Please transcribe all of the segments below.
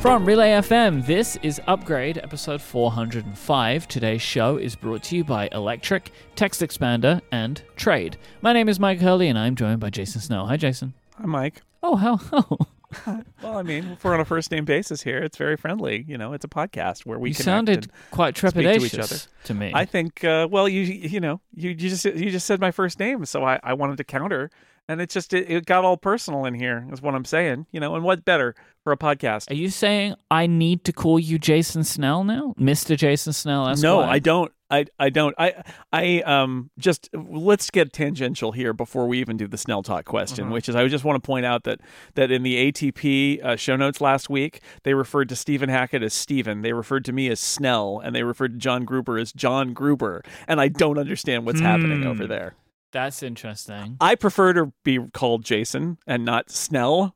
From Relay FM, this is Upgrade, episode 405. Today's show is brought to you by Electric, TextExpander, and Trade. My name is Myke Hurley, and I'm joined by Jason Snell. Hi, Jason. Hi, Myke. Oh, how? Oh. Well, I mean, if we're on a first name basis here, it's very friendly. You know, it's a podcast where we you sounded quite speak to trepidatious each other. to me. I think, uh, well, you you know, you, you just you just said my first name, so I, I wanted to counter, and it just it, it got all personal in here. Is what I'm saying. You know, and what better for a podcast? Are you saying I need to call you Jason Snell now? Mr. Jason Snell Esquire? No, I don't. I I don't. I I um just let's get tangential here before we even do the Snell talk question, Mm-hmm. which is I just want to point out that that in the ATP uh, show notes last week they referred to Stephen Hackett as Stephen, they referred to me as Snell, and they referred to John Gruber as John Gruber, and I don't understand what's happening over Hmm. there. That's interesting. I prefer to be called Jason and not Snell.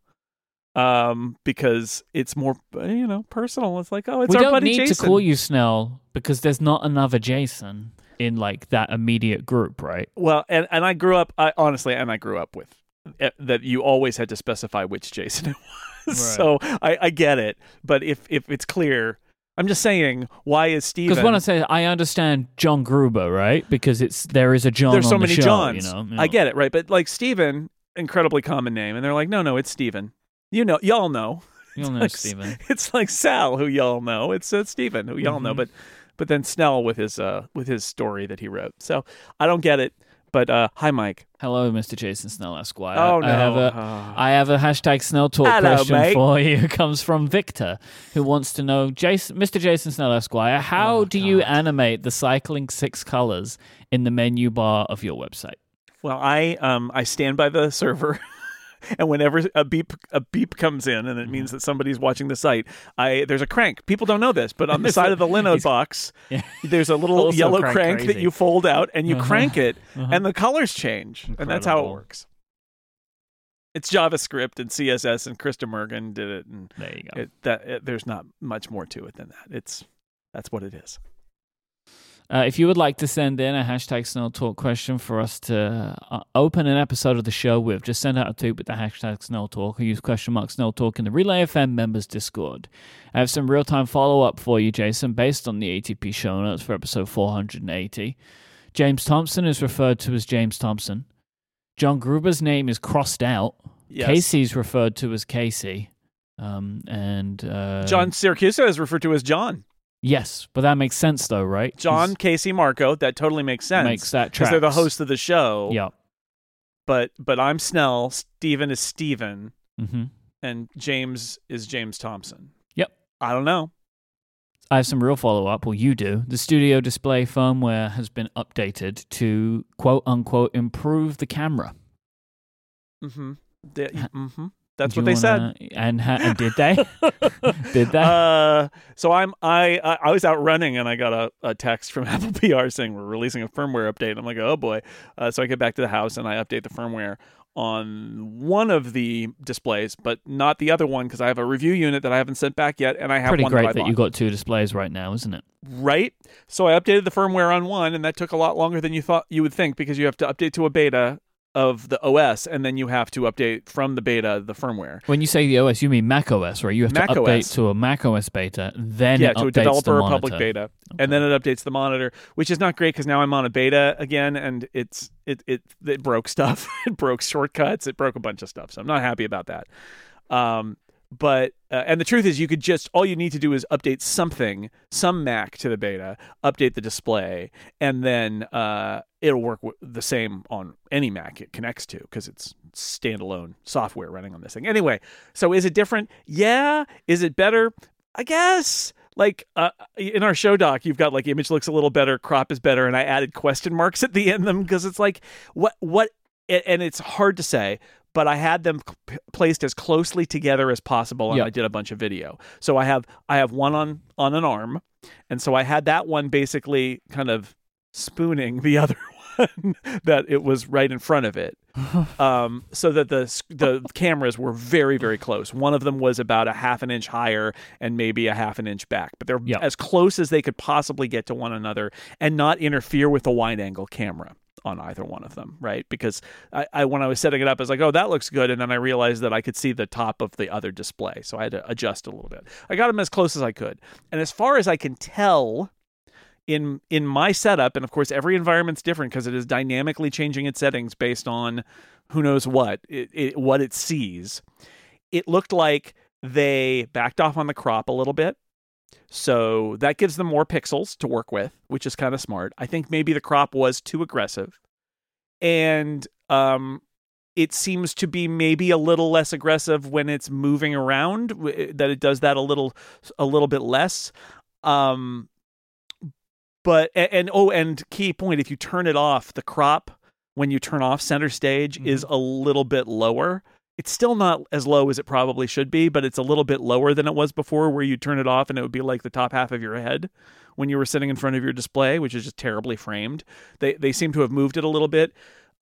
Um, because it's more, uh, you know, personal. It's like, oh, it's we our don't need to call you Snell because there's not another Jason in like that immediate group, right? Well, and and I grew up I, honestly, and I grew up with uh, that you always had to specify which Jason it was. Right. So I, I get it, but if if it's clear, I'm just saying, why is Steven? Because when I say I understand John Gruber, right? Because it's there is a John. there's so on the many show, Johns. You know? I get it, right? But like Steven, incredibly common name, and they're like, no, no, it's Steven. You know, y'all know. You all know like, Steven. It's like Sal, who y'all know. It's uh, Steven, who y'all know. Mhm. But but then Snell with his uh with his story that he wrote. So I don't get it. But uh, hi, Myke. Hello, Mr. Jason Snell Esquire. Oh no. I have a Oh. I have a hashtag Snell Talk Hello, question mate. for you. It comes from Victor, who wants to know, Jason, Mr. Jason Snell Esquire, how Oh, do you animate the cycling six colors in the menu bar of your website? Well, I um I stand by the server, and whenever a beep a beep comes in, and it means Mm-hmm. that somebody's watching the site, I there's a crank. People don't know this, but on the side of the Linode box, Yeah. there's a little yellow crank crank, that you fold out, and you Uh-huh. crank it, Uh-huh. and the colors change, and that's how it works. It's JavaScript and CSS, and Krista Mergen did it, and there you go. it, that it, there's not much more to it than that. It's that's what it is. Uh, if you would like to send in a hashtag Snell Talk question for us to uh, open an episode of the show with, just send out a tweet with the hashtag Snell Talk or use question mark Snell Talk in the Relay FM members Discord. I have some real time follow up for you, Jason, based on the ATP show notes for episode 480. James Thompson is referred to as James Thompson. John Gruber's name is crossed out. Yes. Casey's referred to as Casey. Um, and uh, John Siracusa is referred to as John. Yes, but that makes sense though, right? John Casey Marco. That totally makes sense. makes that because they're the tracks. host of the show. Yeah. But but I'm Snell. Steven is Steven, hmm and James is James Thompson. Yep. I don't know. I have some real follow up. Well, you do. The studio display firmware has been updated to quote unquote improve the camera. Mm-hmm. Mm-hmm. That's what they said. wanna- And, ha- and did they? Did they? Uh, so I'm I I was out running and I got a, a text from Apple PR saying we're releasing a firmware update. And I'm like, oh boy. Uh, so I get back to the house and I update the firmware on one of the displays, but not the other one because I have a review unit that I haven't sent back yet, and I have Pretty great that, that you got two displays right now, isn't it? right? So I updated the firmware on one, and that took a lot longer than you thought you would think because you have to update to a beta of the OS, and then you have to update from the beta the firmware. When you say the OS, you mean Mac OS, right? You have Mac to update OS. to a Mac OS beta, then yeah, it to a developer or public beta, Okay. and then it updates the monitor, which is not great because now I'm on a beta again, and it's it it it broke stuff. it broke shortcuts. It broke a bunch of stuff. So I'm not happy about that. Um, but uh, and the truth is, you could just all you need to do is update something, some Mac to the beta, update the display, and then uh, it'll work w- the same on any Mac it connects to because it's standalone software running on this thing. Anyway, so is it different? Yeah. Is it better? I guess. Like uh, in our show doc, you've got like image looks a little better, crop is better, and I added question marks at the end of them because it's like what what, and it's hard to say. But I had them p- placed as closely together as possible, and Yeah. I did a bunch of video. So I have I have one on on an arm, and so I had that one basically kind of spooning the other one that it was right in front of it um, so that the the cameras were very very close. One of them was about a half an inch higher and maybe a half an inch back, but they're Yep. as close as they could possibly get to one another and not interfere with the wide angle camera on either one of them, right? Because I, I when I was setting it up, I was like, oh, that looks good, and then I realized that I could see the top of the other display, so I had to adjust a little bit. I got them as close as I could, and as far as I can tell, in in my setup, and of course every environment's different because it is dynamically changing its settings based on who knows what it, it, what it sees. It looked like they backed off on the crop a little bit. So that gives them more pixels to work with, which is kind of smart. I think maybe the crop was too aggressive. And um, it seems to be maybe a little less aggressive when it's moving around, that it does that a little a little bit less. Um, but and, and oh, and key point: if you turn it off, the crop when you turn off center stage mm-hmm. is a little bit lower. It's still not as low as it probably should be, but it's a little bit lower than it was before, where you turn it off and it would be like the top half of your head when you were sitting in front of your display, which is just terribly framed. They they seem to have moved it a little bit.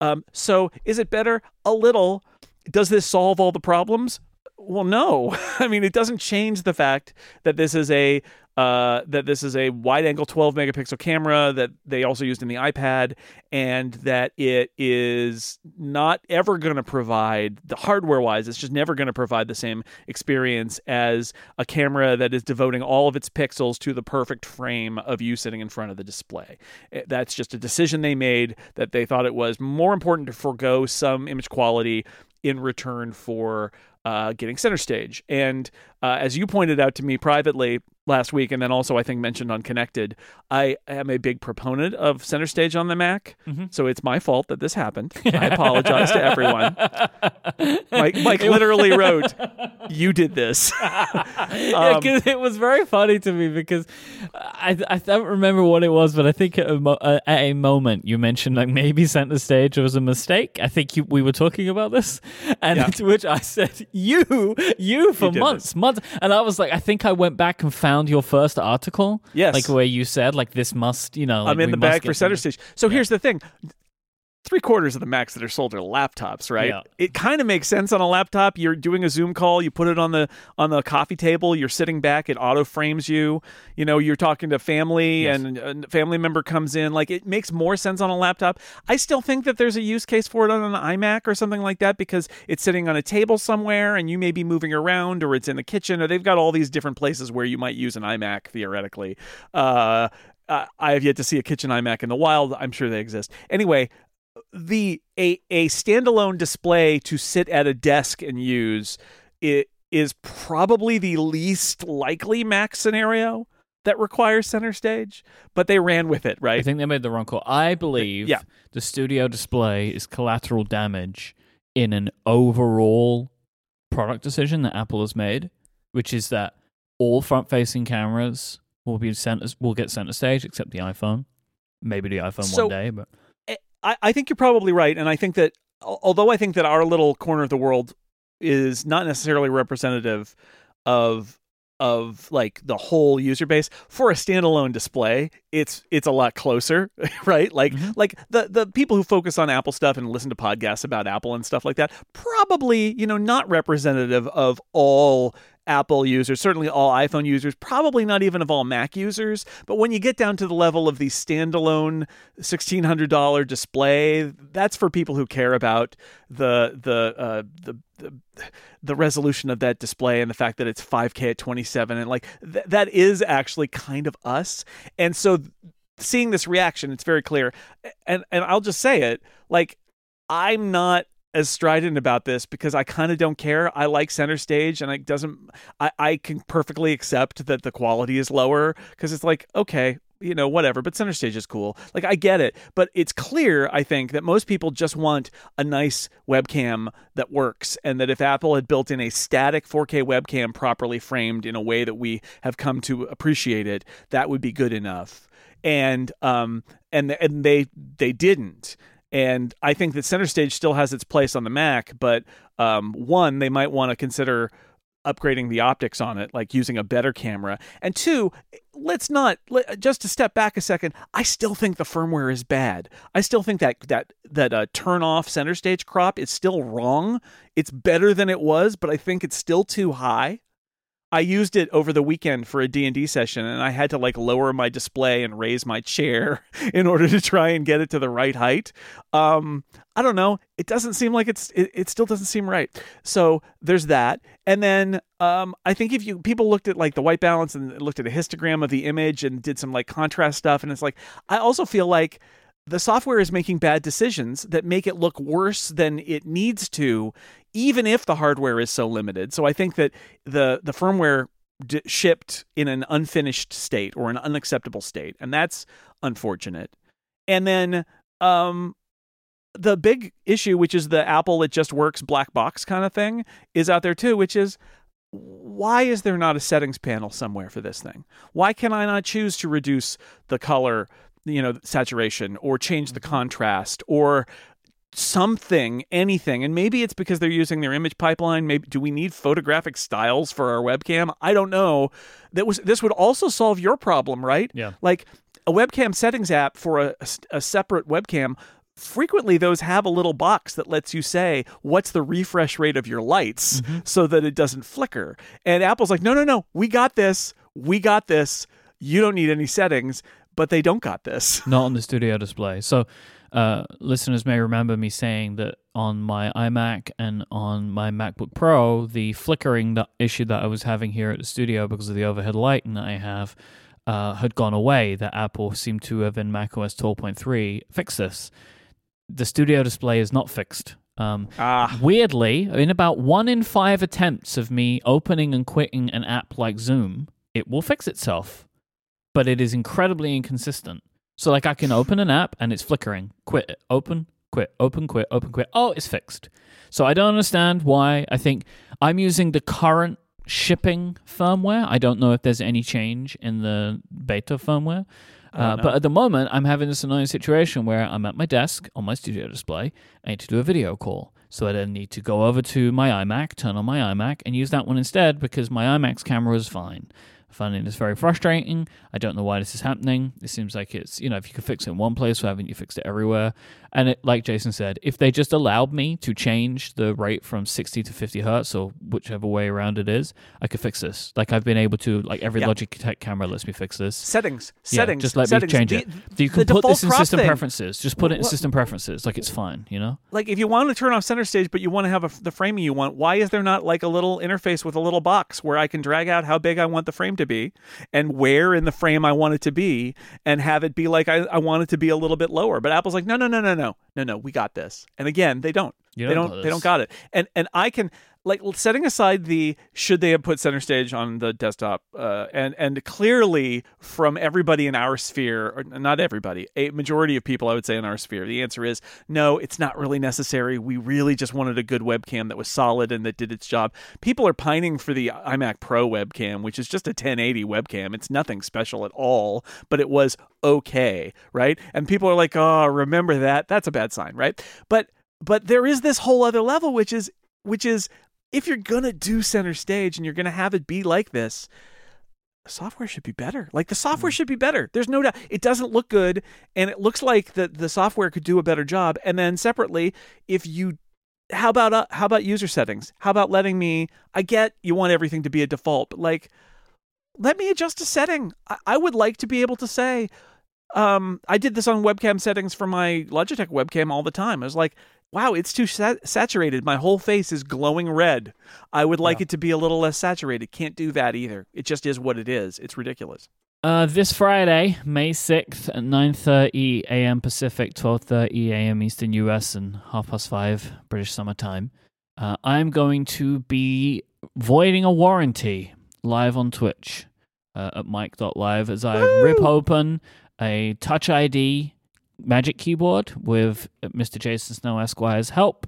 Um, so is it better? A little. Does this solve all the problems? Well, no. I mean, it doesn't change the fact that this is a uh, that this is a wide angle 12 megapixel camera that they also used in the iPad, and that it is not ever going to provide the hardware wise, it's just never going to provide the same experience as a camera that is devoting all of its pixels to the perfect frame of you sitting in front of the display. Eh, that's just a decision they made that they thought it was more important to forego some image quality in return for uh, getting center stage. And uh, as you pointed out to me privately last week, and then also I think mentioned on Connected, I am a big proponent of center stage on the Mac. Mm-hmm. So it's my fault that this happened. I apologize to everyone. Myke, Myke literally wrote, "You did this." um, yeah, it was very funny to me because I I don't remember what it was, but I think at a, mo- uh, at a moment you mentioned like maybe center stage was a mistake. I think you, we were talking about this, and yeah. to which I said, "You, you for you months, months." months. And I was like, I think I went back and found your first article. Yes. Like where you said, like, this must, you know. Like, I'm in the bag for center stage. So yeah. here's the thing three quarters of the Macs that are sold are laptops, right? Yeah. It kind of makes sense on a laptop. You're doing a Zoom call, you put it on the on the coffee table, you're sitting back, it auto frames you. You know, you're talking to family, yes. and a family member comes in. Like it makes more sense on a laptop. I still think that there's a use case for it on an iMac or something like that because it's sitting on a table somewhere, and you may be moving around, or it's in the kitchen, or they've got all these different places where you might use an iMac theoretically. Uh, I have yet to see a kitchen iMac in the wild. I'm sure they exist. Anyway, the a a standalone display to sit at a desk and use it is probably the least likely Mac scenario that requires center stage, but they ran with it, right? I think they made the wrong call. I believe yeah. the studio display is collateral damage in an overall product decision that Apple has made, which is that all front-facing cameras will be center will get center stage except the iPhone. Maybe the iPhone so, one day, but I, I think you're probably right, and I think that although I think that our little corner of the world is not necessarily representative of of like the whole user base for a standalone display it's it's a lot closer right like mm-hmm. like the the people who focus on apple stuff and listen to podcasts about apple and stuff like that probably you know not representative of all Apple users, certainly all iPhone users, probably not even of all Mac users. But when you get down to the level of the standalone $1,600 display, that's for people who care about the the uh, the the, resolution of that display and the fact that it's 5K at 27 and like th- that is actually kind of us. And so seeing this reaction, it's very clear. And and I'll just say it, like I'm not as strident about this because I kind of don't care. I like center stage and it doesn't I, I can perfectly accept that the quality is lower because it's like, okay, you know, whatever, but center stage is cool. Like I get it, but it's clear, I think, that most people just want a nice webcam that works and that if Apple had built in a static 4K webcam properly framed in a way that we have come to appreciate it, that would be good enough. And um and and they they didn't. And I think that Center Stage still has its place on the Mac, but um, one, they might want to consider upgrading the optics on it, like using a better camera. And two, let's not let, just to step back a second. I still think the firmware is bad. I still think that that that uh, turn off center stage crop is still wrong. It's better than it was, but I think it's still too high. I used it over the weekend for a D&D session and I had to like lower my display and raise my chair in order to try and get it to the right height. Um, I don't know. It doesn't seem like it's it, it still doesn't seem right. So there's that. And then um, I think if you people looked at like the white balance and looked at a histogram of the image and did some like contrast stuff and it's like I also feel like the software is making bad decisions that make it look worse than it needs to even if the hardware is so limited. So I think that the the firmware d- shipped in an unfinished state or an unacceptable state, and that's unfortunate. And then um, the big issue, which is the Apple it just works black box kind of thing, is out there too, which is why is there not a settings panel somewhere for this thing? Why can I not choose to reduce the color, you know, saturation or change the contrast or something, anything. And maybe it's because they're using their image pipeline. Maybe do we need photographic styles for our webcam? I don't know. That was this would also solve your problem, right? Yeah. Like a webcam settings app for a, a separate webcam frequently those have a little box that lets you say what's the refresh rate of your lights mm-hmm. so that it doesn't flicker. And Apple's like, no, no, no, we got this. We got this. You don't need any settings, but they don't got this. Not on the studio display. So uh, listeners may remember me saying that on my iMac and on my MacBook Pro, the flickering that issue that I was having here at the studio because of the overhead lighting that I have uh, had gone away. That Apple seemed to have in macOS 12.3 fixed this. The studio display is not fixed. Um, ah. Weirdly, in about one in five attempts of me opening and quitting an app like Zoom, it will fix itself, but it is incredibly inconsistent. So like I can open an app and it's flickering. Quit it. Open, quit, open, quit, open, quit. Oh, it's fixed. So I don't understand why. I think I'm using the current shipping firmware. I don't know if there's any change in the beta firmware. Uh, but at the moment, I'm having this annoying situation where I'm at my desk on my studio display. I need to do a video call. So I then need to go over to my iMac, turn on my iMac, and use that one instead because my iMac's camera is fine finding this very frustrating. I don't know why this is happening. It seems like it's, you know, if you could fix it in one place, why haven't you fixed it everywhere? And it, like Jason said, if they just allowed me to change the rate from 60 to 50 hertz or whichever way around it is, I could fix this. Like I've been able to, like every yeah. Logitech camera lets me fix this. Settings, yeah, settings, just let settings. me change the, it. You can put this in system thing. preferences. Just put it in what? system preferences. Like it's fine, you know? Like if you want to turn off center stage, but you want to have a, the framing you want, why is there not like a little interface with a little box where I can drag out how big I want the frame to be and where in the frame I want it to be and have it be like I, I want it to be a little bit lower? But Apple's like, no, no, no, no, no, no, no, no, we got this. And again, they don't. You they don't. They don't got it. And and I can like setting aside the should they have put center stage on the desktop uh, and and clearly from everybody in our sphere or not everybody a majority of people i would say in our sphere the answer is no it's not really necessary. We really just wanted a good webcam that was solid and that did its job. People are pining for the imac pro webcam which is just a 1080 webcam. It's nothing special at all but it was okay right? And people are like oh remember that? That's a bad sign right? But but there is this whole other level which is which is if you're gonna do center stage and you're gonna have it be like this the software should be better. Like the software mm. should be better. There's no doubt. It doesn't look good and it looks like the, the software could do a better job. And then separately if you how about uh, how about user settings? How about letting me i get you want everything to be a default but like let me adjust a setting. I, I would like to be able to say um, I did this on webcam settings for my Logitech webcam all the time. I was like, wow, it's too sat- saturated. My whole face is glowing red. I would like yeah. it to be a little less saturated. Can't do that either. It just is what it is. It's ridiculous. Uh, this Friday, May 6th at 9.30 a.m. Pacific, 12.30 a.m. Eastern US, and half past five British Summer Time, uh, I'm going to be voiding a warranty live on Twitch uh, at myke.live as I Woo! rip open a Touch ID Magic Keyboard with Mr. Jason Snell Esquire's help.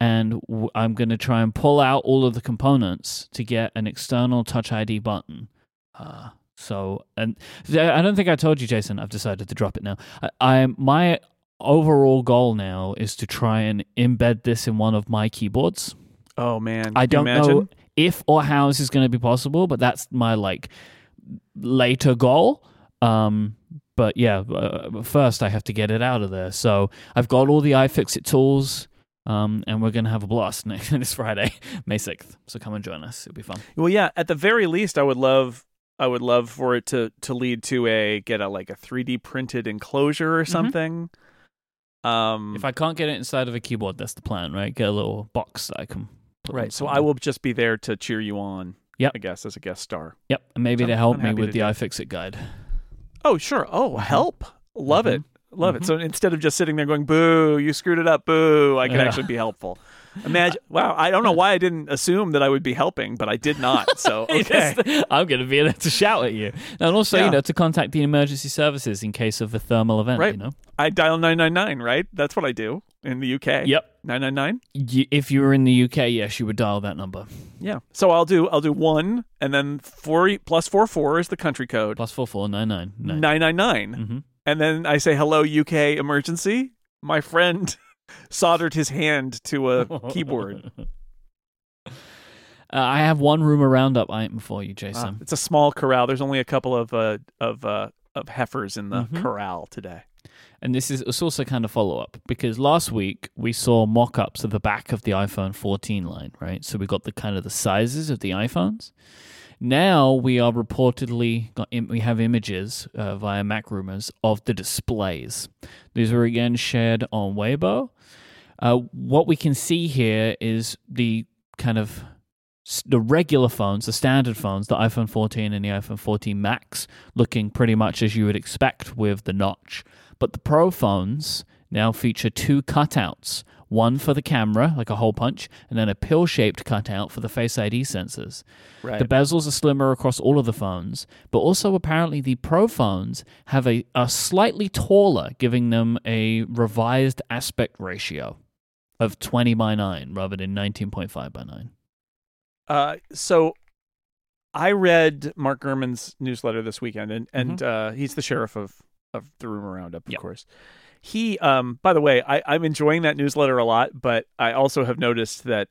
And w- I'm going to try and pull out all of the components to get an external Touch ID button. Uh, so, and I don't think I told you, Jason. I've decided to drop it now. I, I my overall goal now is to try and embed this in one of my keyboards. Oh man, I don't know if or how this is going to be possible, but that's my like later goal. Um, but yeah, uh, first I have to get it out of there. So I've got all the iFixit tools. Um, and we're going to have a blast next this Friday, May 6th. So come and join us. It'll be fun. Well, yeah. At the very least, I would love I would love for it to to lead to a get a like a 3D printed enclosure or something. Um, If I can't get it inside of a keyboard, that's the plan, right? Get a little box that I can put right. So. I will just be there to cheer you on. Yep. I guess as a guest star. Yep. And maybe So to help me with the do iFixit guide. Oh, sure. Oh, mm-hmm. help. Love it. Mm-hmm. Love it. Mm-hmm. So instead of just sitting there going, boo, you screwed it up, boo, I can Yeah. actually be helpful. Imagine, wow, I don't know why I didn't assume that I would be helping, but I did not. So, okay. I'm going to be there to shout at you. And also, Yeah. you know, to contact the emergency services in case of a thermal event, Right. you know? I dial 999, right? That's what I do in the UK. Yep. 999? If you were in the UK, yes, you would dial that number. Yeah. So I'll do I'll do 1 and then 4 plus 44 is the country code. Plus four four nine nine nine. 999. Mm-hmm. And then I say hello UK emergency. My friend soldered his hand to a keyboard. Uh, I have one rumor roundup item for you, Ah, Jason. it's a small corral. There's only a couple of uh, of uh, of heifers in the Mhm. corral today. And this is it's also kind of follow up because last week we saw mock ups of the back of the iPhone 14 line, right? So we got the kind of the sizes of the iPhones. Now we are reportedly we have images uh, via MacRumors of the displays. These were again shared on Weibo. Uh, what we can see here is the kind of the regular phones, the standard phones, the iPhone 14 and the iPhone 14 Max, looking pretty much as you would expect with the notch. But the Pro phones now feature two cutouts one for the camera, like a hole punch, and then a pill shaped cutout for the Face ID sensors. Right. The bezels are slimmer across all of the phones, but also apparently the Pro phones have a, a slightly taller, giving them a revised aspect ratio of 20 by 9 rather than 19.5 by 9. Uh, so I read Mark Gurman's newsletter this weekend, and and uh, he's the sheriff of of the rumor roundup, of Yep. course. He, um, by the way, I, I'm enjoying that newsletter a lot, but I also have noticed that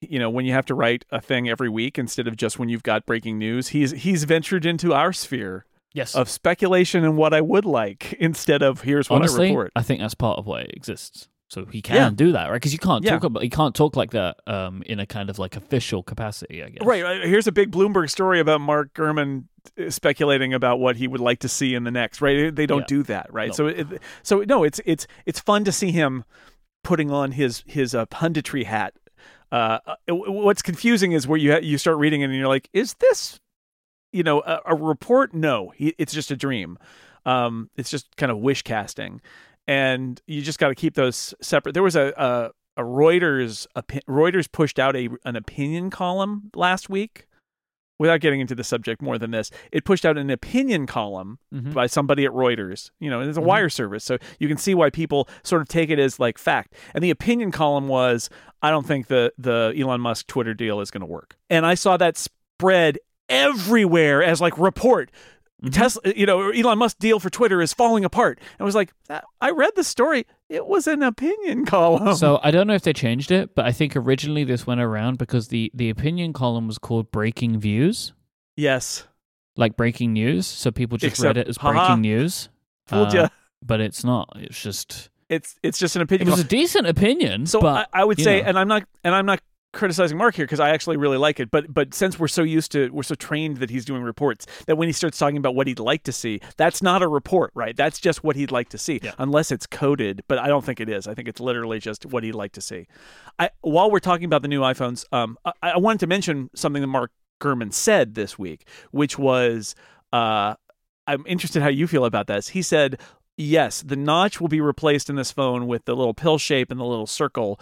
you know when you have to write a thing every week instead of just when you've got breaking news, he's he's ventured into our sphere Yes. of speculation and what I would like instead of here's what I Honestly, report. I think that's part of why it exists. So he can Yeah. do that, right? Because you can't Yeah. talk about he can't talk like that um, in a kind of like official capacity, I guess. Right, right. Here's a big Bloomberg story about Mark Gurman uh, speculating about what he would like to see in the next. Right, they don't Yeah. do that. Right. No. So, it, so no, it's it's it's fun to see him putting on his his uh, punditry hat. Uh, uh, what's confusing is where you ha- you start reading it and you're like, is this, you know, a, a report? No, he, it's just a dream. Um, it's just kind of wish casting, and you just got to keep those separate. There was a, a a Reuters Reuters pushed out a an opinion column last week. Without getting into the subject more than this, it pushed out an opinion column Mhm. by somebody at Reuters. You know, it's a Mhm. wire service, so you can see why people sort of take it as like fact. And the opinion column was, I don't think the the Elon Musk Twitter deal is going to work. And I saw that spread everywhere as like report. Mhm. Tesla, you know, Elon Musk deal for Twitter is falling apart. And I was like, I read the story. It was an opinion column. So I don't know if they changed it, but I think originally this went around because the the opinion column was called breaking views, yes, like breaking news. So people just Except, read it as haha, breaking news. fooled Uh, ya. But it's not. It's just It's it's just an opinion. it was a decent opinion. so but I, I would say, know. and I'm not, and I'm not criticizing Mark here because I actually really like it. But but since we're so used to, we're so trained that he's doing reports that when he starts talking about what he'd like to see, that's not a report, right? That's just what he'd like to see, Yeah. unless it's coded. But I don't think it is. I think it's literally just what he'd like to see. I while we're talking about the new iPhones, um, I, I wanted to mention something that Mark Gurman said this week, which was, uh, I'm interested how you feel about this. He said. Yes, the notch will be replaced in this phone with the little pill shape and the little circle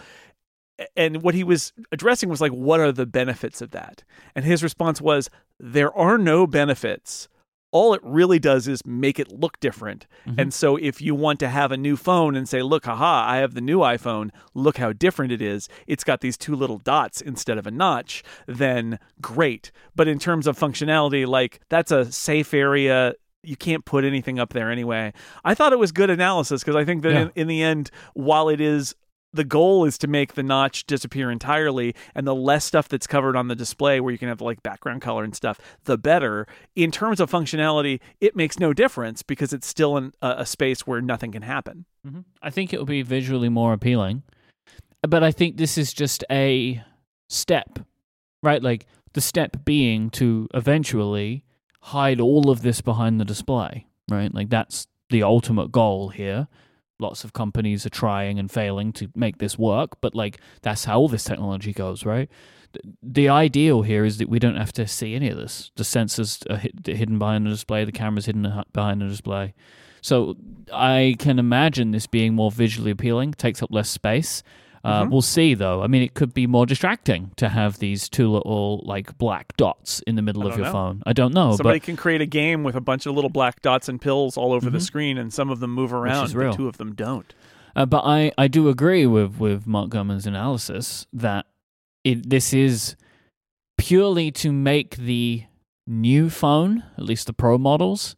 and what he was addressing was like what are the benefits of that? And his response was there are no benefits. All it really does is make it look different. Mhm. and so if you want to have a new phone and say look haha i have the new iphone. Look how different it is. It's got these two little dots instead of a notch then great. But in terms of functionality like that's a safe area. You can't put anything up there anyway. I thought it was good analysis because i think that Yeah. in, in the end while it is the goal is to make the notch disappear entirely and the less stuff that's covered on the display where you can have like background color and stuff the better in terms of functionality it makes no difference because it's still in a, a space where nothing can happen Mhm. I think it will be visually more appealing. but I think this is just a step, right? Like the step being to eventually hide all of this behind the display, right? Like that's the ultimate goal here. Lots of companies are trying and failing to make this work, but like that's how all this technology goes, right? The ideal here is that we don't have to see any of this. The sensors are hidden behind the display, the camera's hidden behind the display. So I can imagine this being more visually appealing, takes up less space, uh, mm-hmm. We'll see, though. I mean, it could be more distracting to have these two little like black dots in the middle of your know. phone. I don't know. Somebody but... can create a game with a bunch of little black dots and pills all over mm-hmm. the screen, and some of them move around, but two of them don't. Uh, but I, I do agree with with Mark Gurman's analysis that it this is purely to make the new phone, at least the Pro models,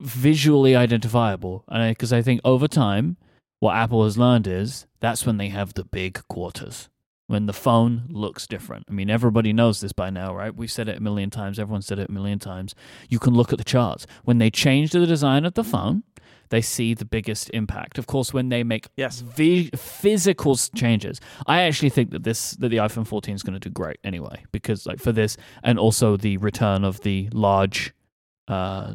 visually identifiable. Because I, I think over time what Apple has learned is that's when they have the big quarters. When the phone looks different. I mean, everybody knows this by now, right? We've said it a million times. Everyone's said it a million times. You can look at the charts. When they change the design of the phone, they see the biggest impact. Of course, when they make yes. physical changes, I actually think that this that the iPhone 14 is going to do great anyway because like for this and also the return of the large uh,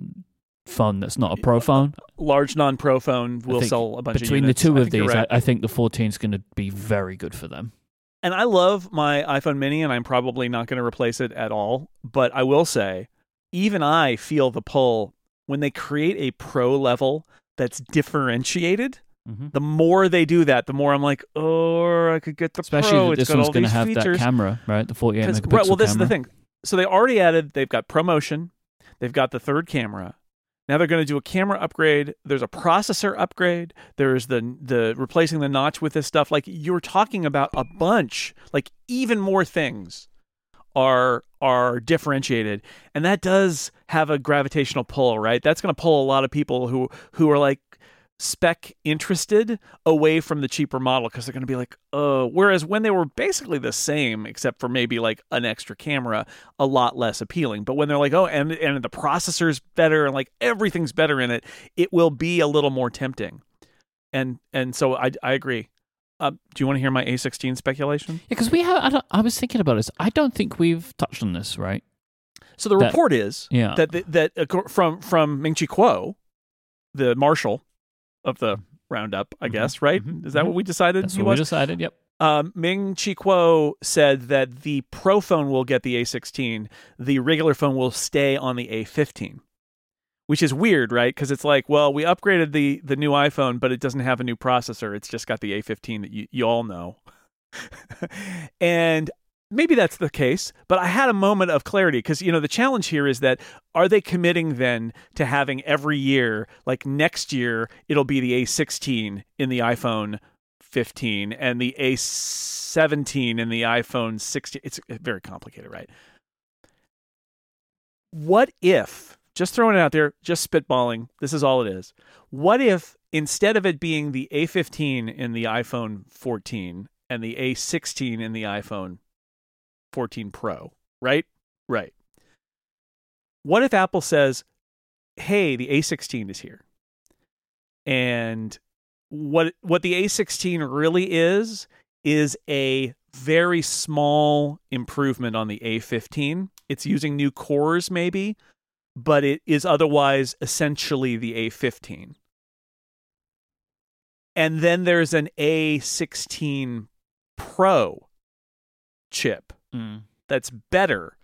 phone that's not a pro phone. Large non-pro phone will sell a bunch between the two of these. Right. I, I, think the 14 is going to be very good for them. And I love my iPhone Mini, and I'm probably not going to replace it at all. But I will say, even I feel the pull when they create a pro level that's differentiated. Mm-hmm. The more they do that, the more I'm like, oh, I could get the Especially pro. Especially this one's going to have features. that camera, right? The 48 megapixel right, Well, this camera. is the thing. So they already added. They've got ProMotion. They've got the third camera. Now they're going to do a camera upgrade. There's a processor upgrade. There's the the replacing the notch with this stuff. Like you're talking about a bunch, like even more things are are differentiated, and that does have a gravitational pull, right? That's going to pull a lot of people who who are like, spec interested away from the cheaper model because they're going to be like, oh, whereas when they were basically the same, except for maybe like an extra camera, a lot less appealing. But when they're like, oh, and, and the processor's better and like everything's better in it, it will be a little more tempting. And, and so I, I agree. Uh, do you want to hear my A16 speculation? Yeah, because we have. I, I, was thinking about this. I don't think we've touched on this, right? So the that, report is yeah. that the, that uh, from from Ming Chi Kuo, the marshal of the roundup, I mm-hmm. guess, right? Mm-hmm. Is that mm-hmm. what we decided? That's what was? we decided. Yep. Um, Ming Chi Kuo said that the Pro phone will get the A16, the regular phone will stay on the A15, which is weird, right? Because it's like, well, we upgraded the the new iPhone, but it doesn't have a new processor. It's just got the A15 that you, you all know. and maybe that's the case, but I had a moment of clarity because, you know, the challenge here is that are they committing then to having every year, like next year, it'll be the A16 in the iPhone 15 and the A17 in the iPhone 16? It's uh, very complicated, right? What if, just throwing it out there, just spitballing, this is all it is. What if instead of it being the A15 in the iPhone 14 and the A16 in the iPhone 14 Pro, right? Right. What if Apple says, "Hey, the A16 is here." And what what the A16 really is is a very small improvement on the A15. It's using new cores maybe, but it is otherwise essentially the A15. And then there's an A16 Pro chip mm. that's better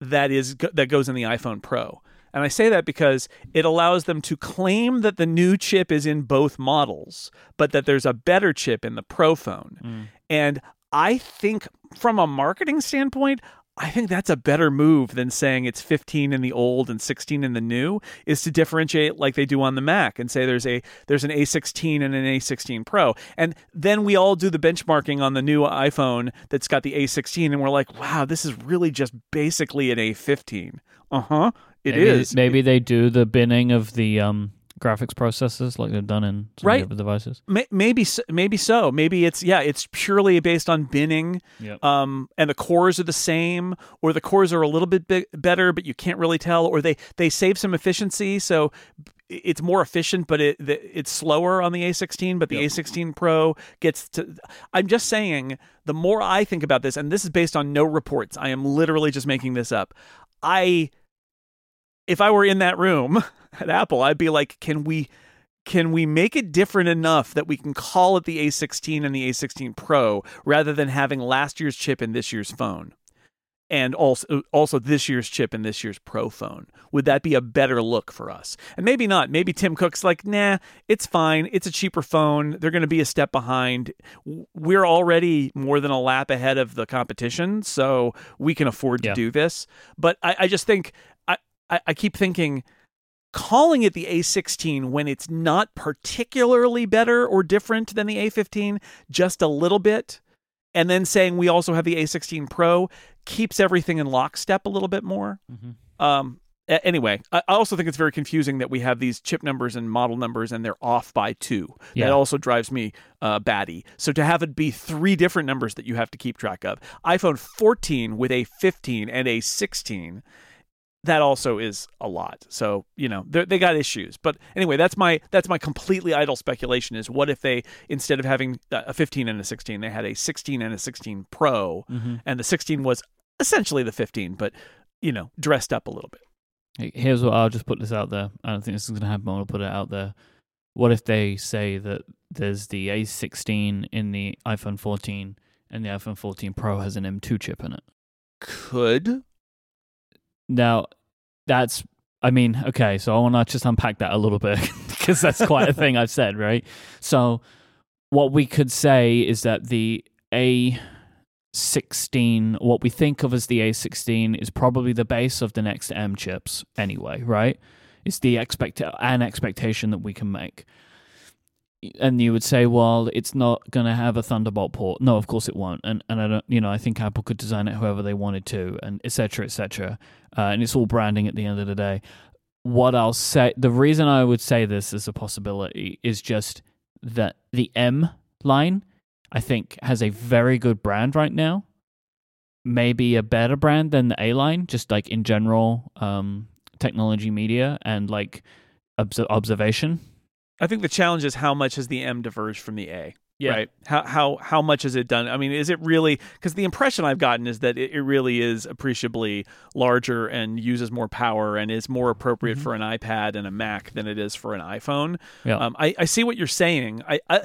that is that goes in the iPhone Pro. And I say that because it allows them to claim that the new chip is in both models, but that there's a better chip in the Pro phone. Mm. And I think from a marketing standpoint, I think that's a better move than saying it's 15 in the old and 16 in the new is to differentiate like they do on the Mac and say there's a there's an A16 and an A16 Pro. And then we all do the benchmarking on the new iPhone that's got the A16 and we're like, "Wow, this is really just basically an A15." Uh-huh. It maybe, is. maybe they do the binning of the um graphics processors like they've done in some right. other devices? Maybe, maybe so. Maybe it's yeah, it's purely based on binning. Yep. Um, and the cores are the same, or the cores are a little bit better, but you can't really tell, or they they save some efficiency. So it's more efficient, but it the, it's slower on the A16. But the Yep. A16 Pro gets to. I'm just saying, the more I think about this, and this is based on no reports. I am literally just making this up. I, if I were in that room at Apple, I'd be like, can we? Can we make it different enough that we can call it the A16 and the A16 Pro rather than having last year's chip in this year's phone? and also uh, also this year's chip and this year's Pro phone. Would that be a better look for us? And maybe not. Maybe Tim Cook's like, nah, it's fine. It's a cheaper phone. They're going to be a step behind. We're already more than a lap ahead of the competition, so we can afford to Yeah. do this. But I, I just think I, I, keep thinking. Calling it the A16 when it's not particularly better or different than the A15, just a little bit, and then saying we also have the A16 Pro keeps everything in lockstep a little bit more. Mhm. Um, anyway, I I also think it's very confusing that we have these chip numbers and model numbers and they're off by two. Yeah. That also drives me uh, batty. So to have it be three different numbers that you have to keep track of iPhone 14 with a 15 and a 16 that also is a lot. So you know they they got issues. But anyway, that's my that's my completely idle speculation. Is what if they instead of having uh, a 15 and a 16, they had a 16 and a 16 Pro, Mhm. and the 16 was essentially the 15, but you know dressed up a little bit. Here's what I'll just put this out there. I don't think this is going to happen. but I'll put it out there. What if they say that there's the A16 in the iPhone 14 and the iPhone 14 Pro has an M2 chip in it? Could Now, that's, I mean, okay, so I want to just unpack that a little bit because that's quite a thing I've said, right? So, what we could say is that the A16, what we think of as the A16, is probably the base of the next M chips anyway, right? It's the expect an expectation that we can make. And you would say, well, it's not going to have a Thunderbolt port. No, of course it won't. And and I don't, you know, I think Apple could design it however they wanted to, and et cetera, et cetera. Uh, and it's all branding at the end of the day. What I'll say, the reason I would say this as a possibility is just that the M line, I think, has a very good brand right now. Maybe a better brand than the A line, just like in general, um, technology media and like obs- observation. I think the challenge is how much has the M diverged from the A. Yeah. Right. How how how much has it done? I mean, is it really? Because the impression I've gotten is that it, it really is appreciably larger and uses more power and is more appropriate Mhm. for an iPad and a Mac than it is for an iPhone. Yeah. Um, I I see what you're saying. I, I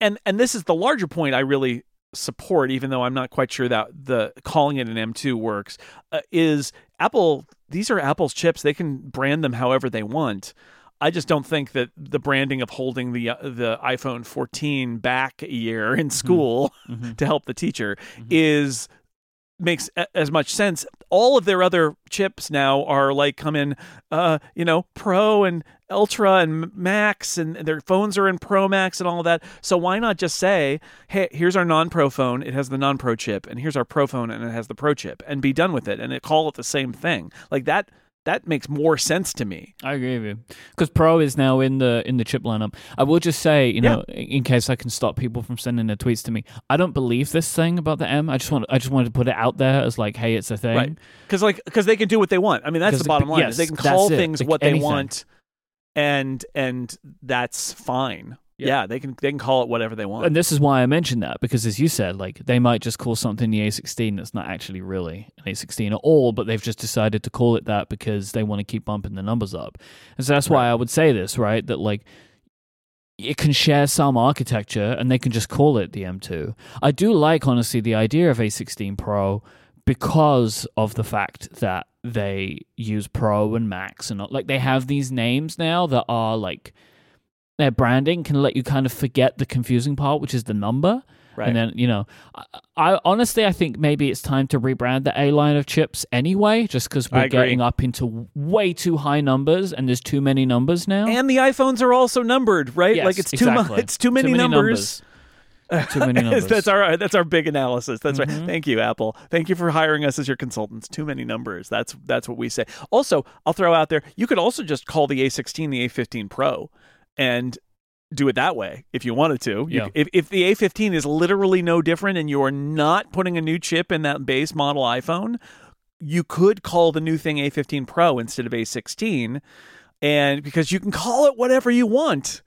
and and this is the larger point I really support, even though I'm not quite sure that the calling it an M2 works. Uh, is Apple? These are Apple's chips. They can brand them however they want. I just don't think that the branding of holding the uh, the iPhone 14 back a year in school Mhm. to help the teacher Mhm. is makes a- as much sense. All of their other chips now are like come in, uh, you know, Pro and Ultra and Max, and their phones are in Pro Max and all of that. So why not just say, hey, here's our non-Pro phone, it has the non-Pro chip, and here's our Pro phone, and it has the Pro chip, and be done with it, and it call it the same thing. Like that. That makes more sense to me. I agree with you because Pro is now in the in the chip lineup. I will just say, you know, in case I can stop people from sending their tweets to me, I don't believe this thing about the M. I just want I just wanted to put it out there as like, hey, it's a thing. Right. because like because they can do what they want. I mean, that's the bottom line. yes, they can call things Like what they want, and and that's fine. Yeah. Yeah. they can they can call it whatever they want. And this is why I mentioned that because, as you said, like they might just call something the A16 that's not actually really an A16 at all, but they've just decided to call it that because they want to keep bumping the numbers up. And so that's why I would say this, right? That like it can share some architecture and they can just call it the M2. I do like, honestly, the idea of A16 Pro because of the fact that they use Pro and Max and like they have these names now that are like their branding can let you kind of forget the confusing part, which is the number. right. And then, you know, I, I honestly, I think maybe it's time to rebrand the A line of chips anyway, just because we're getting up into way too high numbers and there's too many numbers now. and the iPhones are also numbered, right? Yes, like it's too much. exactly. It's too many, numbers. Too many numbers. that's our that's our big analysis. That's right. Mhm. Thank you, Apple. Thank you for hiring us as your consultants. Too many numbers. That's that's what we say. Also, I'll throw out there. You could also just call the A16 the A15 Pro, and do it that way if you wanted to. You- Yeah. if if the A15 is literally no different and you are not putting a new chip in that base model iPhone, you could call the new thing A15 Pro instead of A16. and because you can call it whatever you want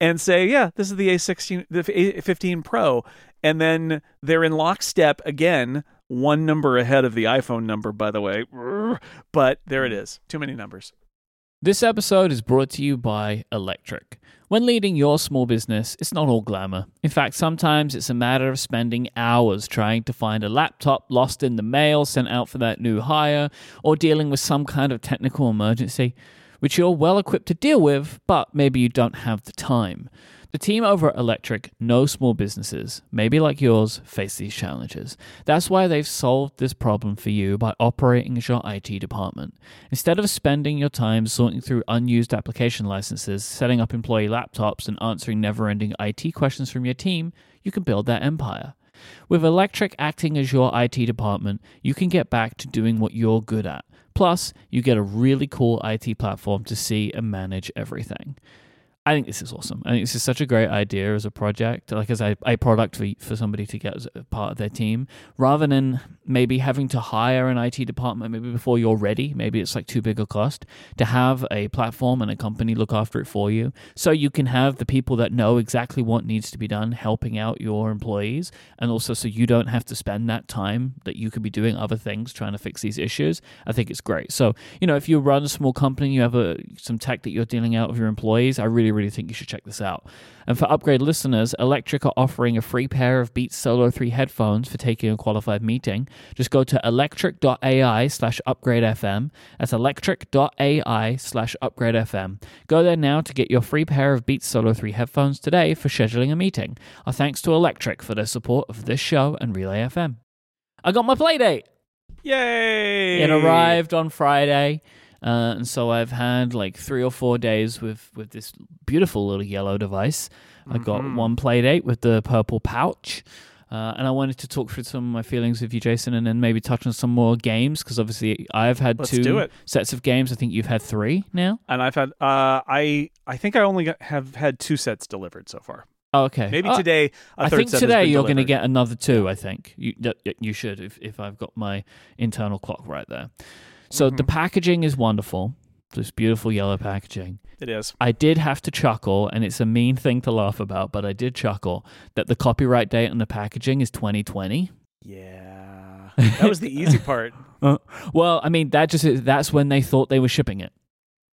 and say, yeah, this is the A16, the A15 Pro, and then they're in lockstep again, one number ahead of the iPhone number, by the way. But there it is, too many numbers. This episode is brought to you by Electric. When leading your small business, it's not all glamour. In fact, sometimes it's a matter of spending hours trying to find a laptop lost in the mail sent out for that new hire, or dealing with some kind of technical emergency, which you're well equipped to deal with, but maybe you don't have the time. The team over at Electric know small businesses, maybe like yours, face these challenges. That's why they've solved this problem for you by operating as your IT department. Instead of spending your time sorting through unused application licenses, setting up employee laptops, and answering never ending IT questions from your team, you can build that empire. With Electric acting as your IT department, you can get back to doing what you're good at. Plus, you get a really cool IT platform to see and manage everything. I think this is awesome. I think this is such a great idea as a project, like as a, a product for, for somebody to get as a part of their team, rather than maybe having to hire an IT department maybe before you're ready. Maybe it's like too big a cost to have a platform and a company look after it for you. So you can have the people that know exactly what needs to be done helping out your employees. And also so you don't have to spend that time that you could be doing other things trying to fix these issues. I think it's great. So, you know, if you run a small company, you have a, some tech that you're dealing out with your employees, I really really think you should check this out. And for upgrade listeners, Electric are offering a free pair of Beats Solo 3 headphones for taking a qualified meeting. Just go to electric.ai slash upgradefm. That's electric.ai slash upgradefm. Go there now to get your free pair of Beats Solo 3 headphones today for scheduling a meeting. Our thanks to Electric for their support of this show and Relay FM. I got my playdate. Yay! It arrived on Friday. Uh, and so I've had like three or four days with, with this beautiful little yellow device. I got Mhm. one Playdate with the purple pouch. Uh, and I wanted to talk through some of my feelings with you, Jason, and then maybe touch on some more games because obviously I've had Let's two sets of games. I think you've had three now. And I've had, uh, I, I think I only got, have had two sets delivered so far. Oh, okay. Maybe Uh, today a I think today you're going to get another two. I think you you should if if I've got my internal clock right there. So the Mhm. packaging is wonderful. This beautiful yellow packaging. It is. I did have to chuckle, and it's a mean thing to laugh about, but I did chuckle that the copyright date on the packaging is 2020. Yeah. That was the easy part. Uh, well, I mean, that just that's when they thought they were shipping it,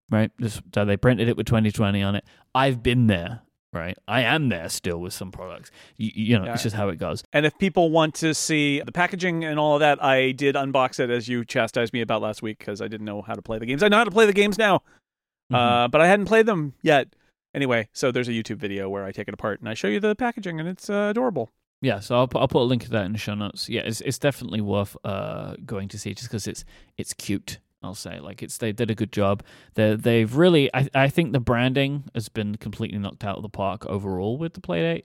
right? Just, so they printed it with 2020 on it. I've been there, right? I am there still with some products. You, you know, Yeah. it's just how it goes. And if people want to see the packaging and all of that, I did unbox it as you chastised me about last week because I didn't know how to play the games. I know how to play the games now, Mhm. uh, but I hadn't played them yet. Anyway, so there's a YouTube video where I take it apart and I show you the packaging, and it's uh, adorable. Yeah, so I'll put, I'll put a link to that in the show notes. Yeah, it's it's definitely worth uh going to see just because it's it's cute. I'll say like it's they did a good job. They they've really I I think the branding has been completely knocked out of the park overall with the Playdate.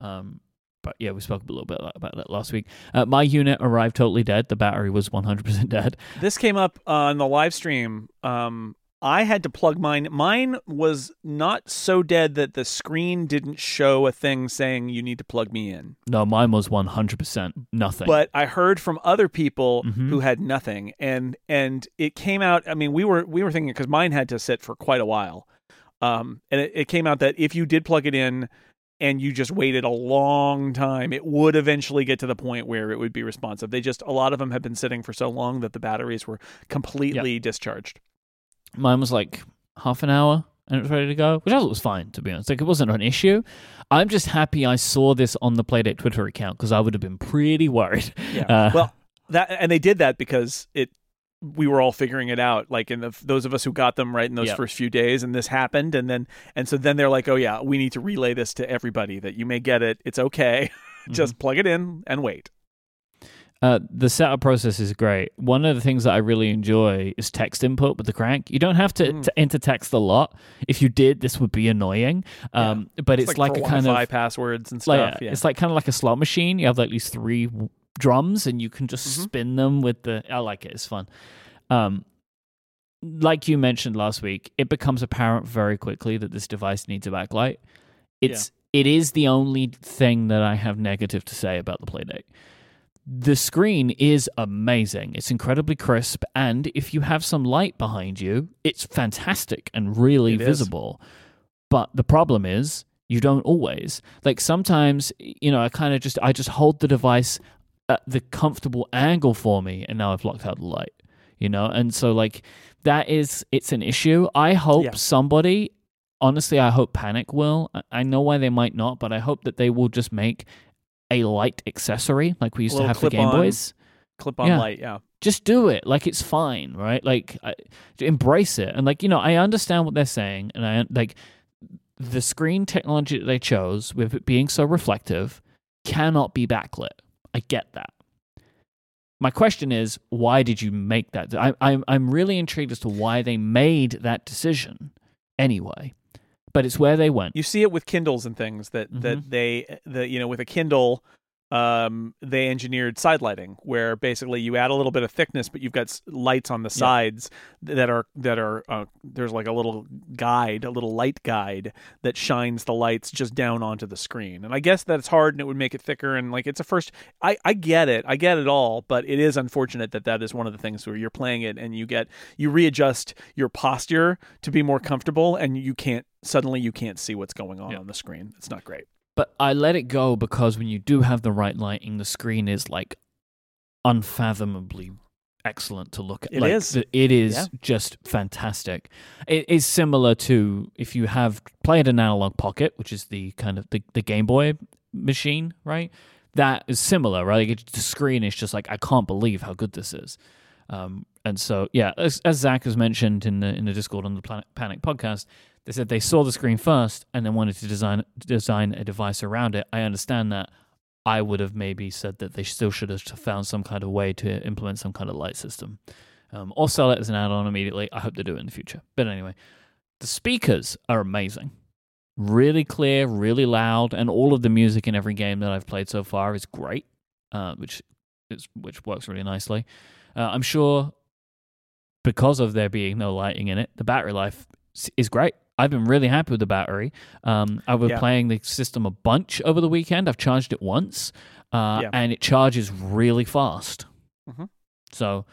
Um, but yeah, we spoke a little bit about that last week. Uh, my unit arrived totally dead. The battery was 100% dead. This came up on the live stream. Um, I had to plug mine. Mine was not so dead that the screen didn't show a thing saying you need to plug me in. No, mine was 100% nothing. But I heard from other people Mhm. who had nothing, and and it came out. I mean, we were we were thinking because mine had to sit for quite a while, um, and it, it came out that if you did plug it in and you just waited a long time, it would eventually get to the point where it would be responsive. They just a lot of them have been sitting for so long that the batteries were completely discharged. Mine was like half an hour and it was ready to go, which I thought was fine, to be honest. Like, it wasn't an issue. I'm just happy I saw this on the Playdate Twitter account because I would have been pretty worried. Yeah. Uh, well, that and they did that because it we were all figuring it out like in the those of us who got them right in those Yep. first few days and this happened and then and so then they're like oh yeah we need to relay this to everybody that you may get it it's okay just plug it in and wait Uh, the setup process is great. One of the things that I really enjoy is text input with the crank. You don't have to, Mm. to enter text a lot. If you did, this would be annoying. Um, But it's, like, for a kind of passwords and like stuff yeah it's like kind of like a slot machine. You have like these three w- drums, and you can just Mhm. spin them with the. I like it. It's fun. Um, like you mentioned last week, it becomes apparent very quickly that this device needs a backlight. It's it is the only thing that I have negative to say about the Playdate. The screen is amazing. It's incredibly crisp, and if you have some light behind you, it's fantastic and really It is. visible. But the problem is you don't always. Like sometimes, you know, I kind of just I just hold the device at the comfortable angle for me, and now I've blocked out the light. You know, and so like that is it's an issue. I hope Yeah. somebody, honestly, I hope Panic will. I know why they might not, but I hope that they will just make a light accessory like we used to have for Game clip-on. Boys. Clip on Yeah. light, yeah. just do it. Like it's fine right? Like I, embrace it. And like you know i understand what they're saying and i like the screen technology that they chose with it being so reflective cannot be backlit. I get that. My question is why did you make that I, I'm, I'm really intrigued as to why they made that decision anyway but it's where they went You see it with Kindles and things that Mm-hmm. that they the you know with a Kindle um they engineered side lighting where basically you add a little bit of thickness but you've got lights on the sides that are that are uh, there's like a little guide a little light guide that shines the lights just down onto the screen. And i guess that's hard and it would make it thicker and like it's a first i i get it. I get it all but it is unfortunate that that is one of the things where you're playing it and you get you readjust your posture to be more comfortable and you can't suddenly you can't see what's going on Yeah. on the screen. It's not great But I let it go because when you do have the right lighting, the screen is like unfathomably excellent to look at. It like, is. It is Yeah. just fantastic. It is similar to if you have played an Analogue Pocket, which is the kind of the, the Game Boy machine, right? That is similar, right? Like, the screen is just like I can't believe how good this is. Um, and so, yeah, as, as Zach has mentioned in the in the Discord on the Planet Panic podcast, they said they saw the screen first and then wanted to design design a device around it. I understand that. I would have maybe said that they still should have found some kind of way to implement some kind of light system, um, or sell it as an add-on immediately. I hope they do it in the future. But anyway, the speakers are amazing, really clear, really loud, and all of the music in every game that I've played so far is great, uh, which is which works really nicely. Uh, I'm sure because of there being no lighting in it, the battery life is great. I've been really happy with the battery. Um, I was Yeah. playing the system a bunch over the weekend. I've charged it once, uh, Yeah. and it charges really fast. Mhm. So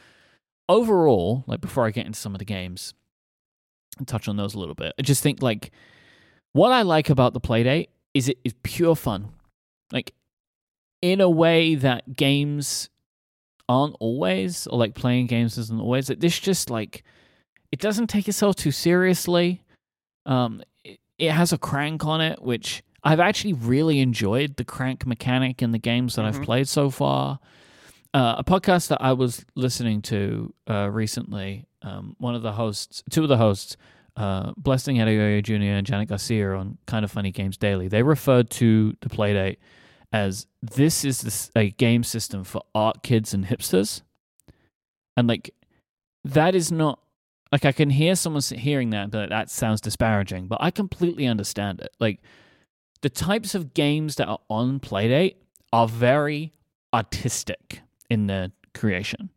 overall, like before I get into some of the games, and touch on those a little bit. I just think like what I like about the Playdate is it is pure fun. Like in a way that games aren't always, or like playing games isn't always. Like this just like it doesn't take itself too seriously. Um, it, it has a crank on it, which I've actually really enjoyed the crank mechanic in the games that I've Mhm. played so far. Uh, a podcast that I was listening to uh, recently, um, one of the hosts, two of the hosts, uh, Blessing Adeoye Jr. and Janet Garcia on Kind of Funny Games Daily, they referred to the Playdate as this is this, a game system for art kids and hipsters. And like, that is not like I can hear someone hearing that, but that sounds disparaging. But I completely understand it. Like the types of games that are on Playdate are very artistic in their creation,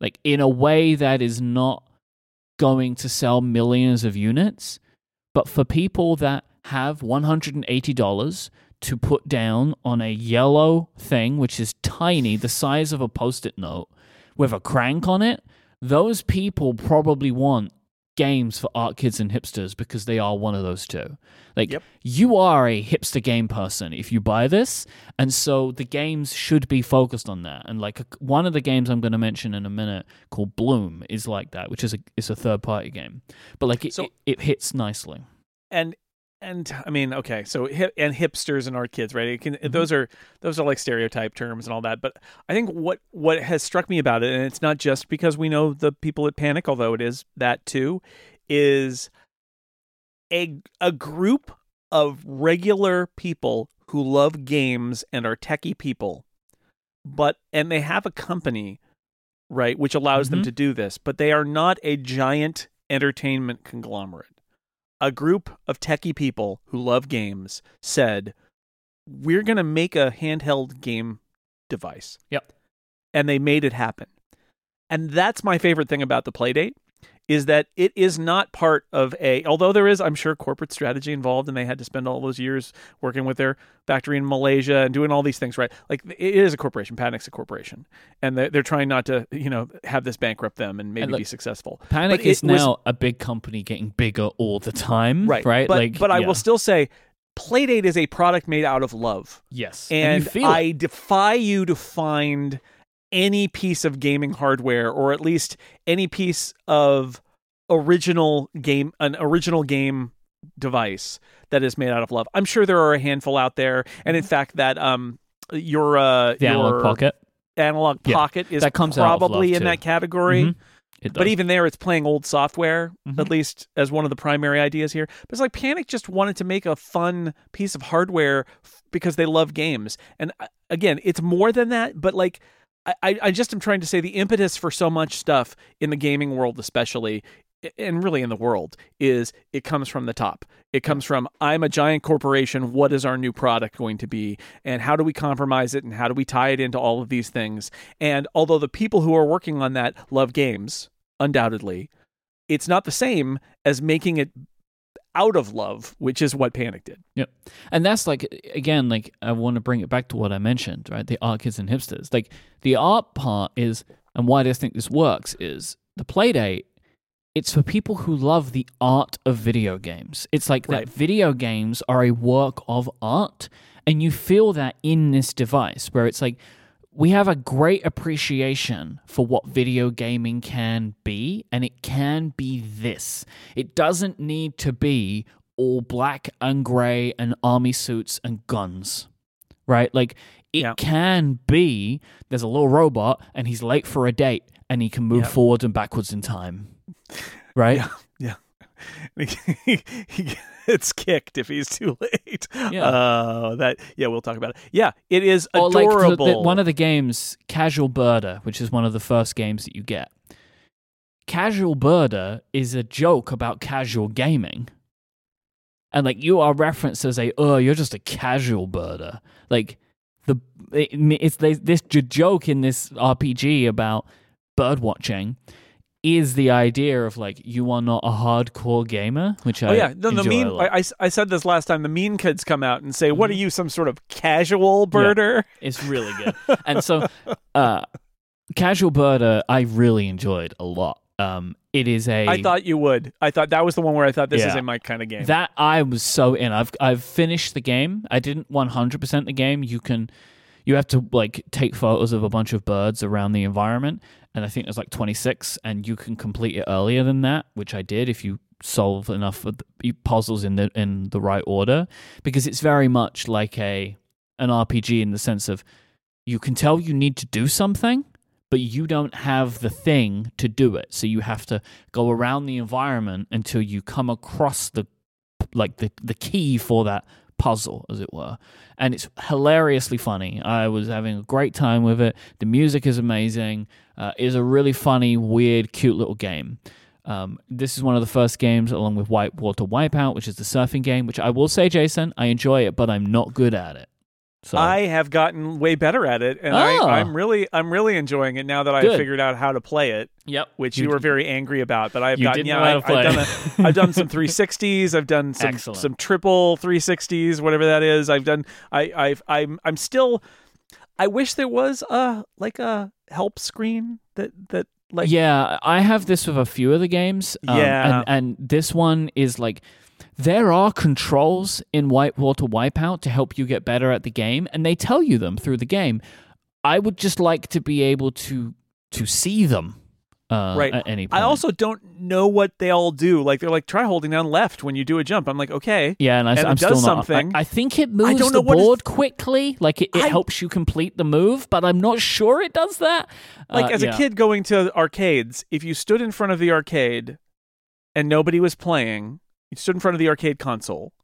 like in a way that is not going to sell millions of units, but for people that have one hundred and eighty dollars to put down on a yellow thing, which is tiny, the size of a post-it note, with a crank on it those people probably want games for art kids and hipsters because they are one of those two. Like Yep. you are a hipster game person if you buy this, and so the games should be focused on that. And like one of the games I'm going to mention in a minute called Bloom is like that, which is a it's a third party game, but like it, So- it, it hits nicely. and and I mean, okay, so hip, and hipsters and art kids, right? Can, Mhm. Those are those are like stereotype terms and all that. But I think what what has struck me about it, and it's not just because we know the people at Panic, although it is that too, is a a group of regular people who love games and are techie people, but and they have a company, right, which allows them Mhm. to do this, but they are not a giant entertainment conglomerate a group of techie people who love games said, "We're going to make a handheld game device." Yep. And they made it happen. And that's my favorite thing about the Playdate is that it is not part of a although there is I'm sure corporate strategy involved and they had to spend all those years working with their factory in Malaysia and doing all these things right like it is a corporation Panic's a corporation and they're, they're trying not to you know have this bankrupt them and maybe And look, be successful Panic But is it was- now a big company getting bigger all the time. right Right. but, like, but I yeah. will still say Playdate is a product made out of love Yes. and feel I defy you to find any piece of gaming hardware or at least any piece of original game an original game device that is made out of love. I'm sure there are a handful out there and in fact that um your uh Mm-hmm. the your Analogue Pocket. analog Yeah, pocket is that comes probably in too. that category. Mhm. But even there, it's playing old software, Mhm. at least as one of the primary ideas here. But it's like Panic just wanted to make a fun piece of hardware f- because they love games. And uh, again, it's more than that, but like, I, I just am trying to say the impetus for so much stuff in the gaming world, especially, and really in the world, is it comes from the top. It comes from I'm a giant corporation. What is our new product going to be? And how do we compromise it? And how do we tie it into all of these things? And although the people who are working on that love games, undoubtedly, it's not the same as making it out of love, which is what Panic did. Yep. And that's like again, like I want to bring it back to what I mentioned, right? The art kids and hipsters. Like the art part is, and why I think this works is the playdate. It's for people who love the art of video games. It's like Right. that video games are a work of art, and you feel that in this device, where it's like we have a great appreciation for what video gaming can be, and it can be this. It doesn't need to be all black and gray and army suits and guns, right? Like it Yeah. can be there's a little robot and he's late for a date and he can move Yeah. forwards and backwards in time, right? Yeah. he gets kicked if he's too late. Yeah. Uh, that yeah, we'll talk about it. Yeah, it is Or like the- adorable. the- one of the games, Casual Birder, which is one of the first games that you get. Casual Birder is a joke about casual gaming. And like you are referenced as a, oh, you're just a casual birder. Like the it, it's they, this j- joke in this RPG about bird watching is the idea of like you are not a hardcore gamer, which I Oh yeah, no, the mean. I, I, I said this last time. The mean kids come out and say, Mm-hmm. "What are you, some sort of casual birder?" It's really good. and so, uh, Casual Birder, I really enjoyed a lot. Um, it is a I thought you would. I thought that was the one where I thought this is Yeah. in my kind of game. that I was so in. I've I've finished the game. I didn't 100% the game. You can you have to like take photos of a bunch of birds around the environment and I think there's like 26 and you can complete it earlier than that, which I did if you solve enough of the puzzles in the in the right order. Because it's very much like a an RPG in the sense of you can tell you need to do something but you don't have the thing to do it. So you have to go around the environment until you come across the like the the key for that puzzle as it were. And it's hilariously funny. I was having a great time with it. The music is amazing. Uh, it's a really funny weird cute little game. Um, this is one of the first games along with whitewater wipeout which is the surfing game which i will say jason i enjoy it but i'm not good at it so I have gotten way better at it, and Oh. I, I'm really, I'm really enjoying it now that I've figured out how to play it, yep which You you, were very angry about. But I've gotten, yeah, I, I've, done, a, I've done some 360s, I've done some, Excellent. some triple 360s, whatever that is. I've done, I, I've, I'm, I'm still. I wish there was a like a help screen that that like yeah, I have this with a few of the games. um, Yeah. and, and this one is like there are controls in Whitewater Wipeout to help you get better at the game, and they tell you them through the game. I would just like to be able to to see them uh, Right. at any point. I also don't know what they all do. Like they're like try holding down left when you do a jump. I'm like okay. yeah, and, I, and it am does still not. something. I, I think it moves the what is- board quickly, like it, it I- helps you complete the move, but I'm not sure it does that. Like Uh, as yeah. a kid going to arcades, if you stood in front of the arcade and nobody was playing, you stood in front of the arcade console.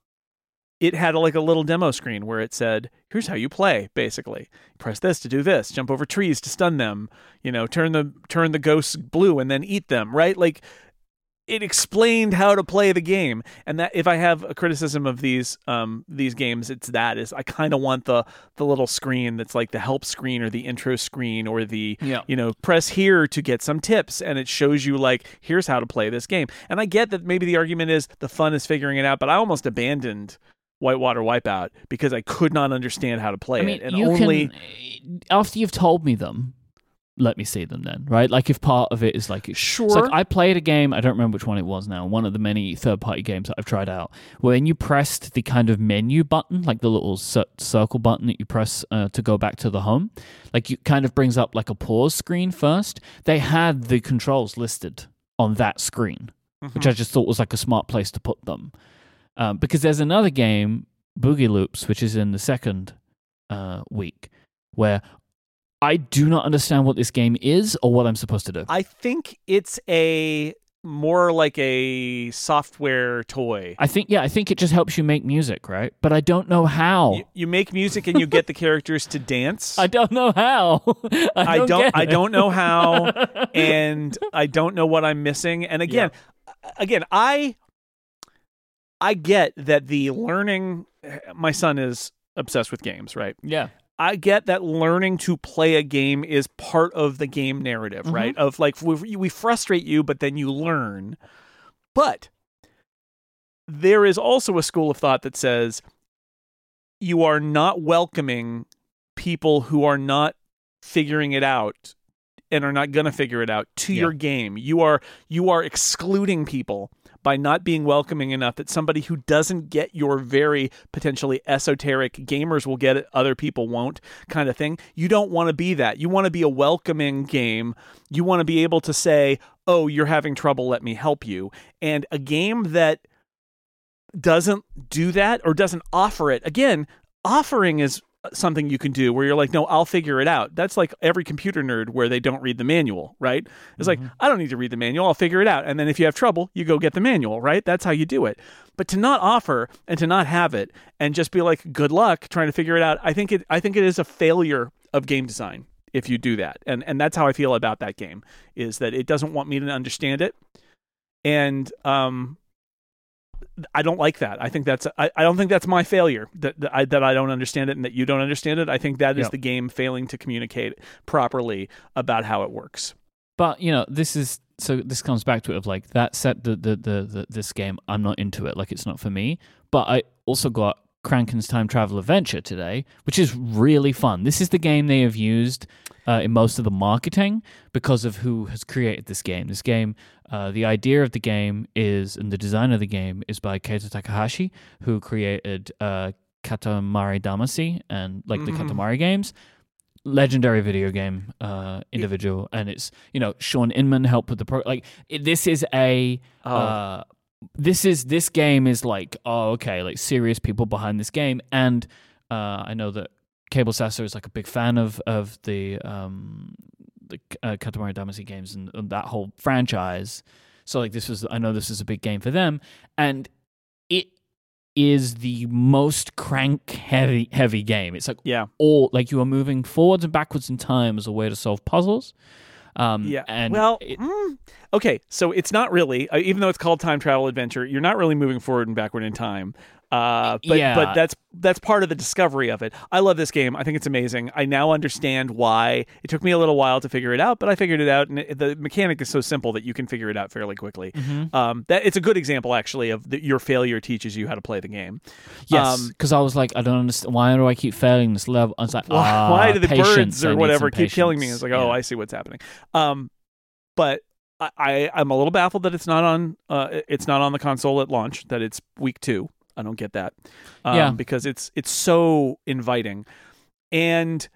It had like a little demo screen where it said, "Here's how you play." Basically, press this to do this, jump over trees to stun them. You know, turn the turn the ghosts blue and then eat them. Right? Like it explained how to play the game and that if i have a criticism of these um these games it's that is i kind of want the the little screen that's like the help screen or the intro screen or the Yeah. you know press here to get some tips and it shows you like here's how to play this game and i get that maybe the argument is the fun is figuring it out but i almost abandoned whitewater wipeout because i could not understand how to play I mean, it and only can after you've told me them. Let me see them then, right? Like if part of it is like it's sure like I played a game, I don't remember which one it was now, one of the many third party games that I've tried out, when you pressed the kind of menu button, like the little cir- circle button that you press uh, to go back to the home, like it kind of brings up like a pause screen first. They had the controls listed on that screen, which I just thought was like a smart place to put them. Um, because there's another game, Boogie Loops, which is in the second uh, week, where I do not understand what this game is or what I'm supposed to do. I think it's a more like a software toy. I think yeah, I think it just helps you make music, right? But I don't know how. You, you make music and you get the characters to dance. I don't know how. I I don't. don't I don't know how and I don't know what I'm missing. And again, again, I I get that the learning my son is obsessed with games, right? yeah. I get that learning to play a game is part of the game narrative, Mhm. right? Of like we, we frustrate you, but then you learn. But there is also a school of thought that says you are not welcoming people who are not figuring it out and are not going to figure it out to Yeah. your game. You are you are excluding people by not being welcoming enough that somebody who doesn't get your very potentially esoteric gamers will get it, other people won't kind of thing. You don't want to be that. You want to be a welcoming game. You want to be able to say, "Oh, you're having trouble, let me help you." And a game that doesn't do that or doesn't offer it. Again, offering is something you can do where you're like, no, I'll figure it out. That's like every computer nerd where they don't read the manual, right? It's like, I don't need to read the manual. I'll figure it out. And then if you have trouble, you go get the manual, right? That's how you do it. But to not offer and to not have it and just be like, good luck trying to figure it out, I think it I think it is a failure of game design if you do that. And and that's how I feel about that game is that it doesn't want me to understand it. And um I don't like that. I think that's I, I don't think that's my failure that that I, that I don't understand it and that you don't understand it. I think that is the game failing to communicate properly about how it works. But you know, this is so. This comes back to it of like that set the the the, the this game. I'm not into it. Like it's not for me. But I also got Crankin's Time Travel Adventure today, which is really fun. This is the game they have used uh, in most of the marketing because of who has created this game. This game, uh, the idea of the game is, and the design of the game is by Keita Takahashi, who created uh, Katamari Damacy and like the Mhm. Katamari games legendary video game uh individual and it's you know Shaun Inman helped with the pro like it, this is a Oh. This is this game is like oh okay like serious people behind this game and uh i know that Cabel Sasser is like a big fan of of the um the uh, katamari damacy games and, and that whole franchise so like this was i know this is a big game for them and it is the most crank heavy heavy game it's like Yeah. all like you are moving forwards and backwards in time as a way to solve puzzles. Um, Yeah. and well, it- mm, okay. So it's not really, uh, even though it's called time travel adventure, you're not really moving forward and backward in time. Uh, but Yeah. but that's that's part of the discovery of it. I love this game. I think it's amazing. I now understand why it took me a little while to figure it out, but I figured it out, and it, the mechanic is so simple that you can figure it out fairly quickly. Mhm. Um, that it's a good example actually of the, your failure teaches you how to play the game. yes, um, because I was like, I don't understand. Why do I keep failing this level? I was like, why, ah, why do the patience, birds or whatever keep killing me? It's like, oh, Yeah. I see what's happening. Um, but I, I I'm a little baffled that it's not on uh it's not on the console at launch. That it's week two. I don't get that. Um, Yeah. because it's it's so inviting, and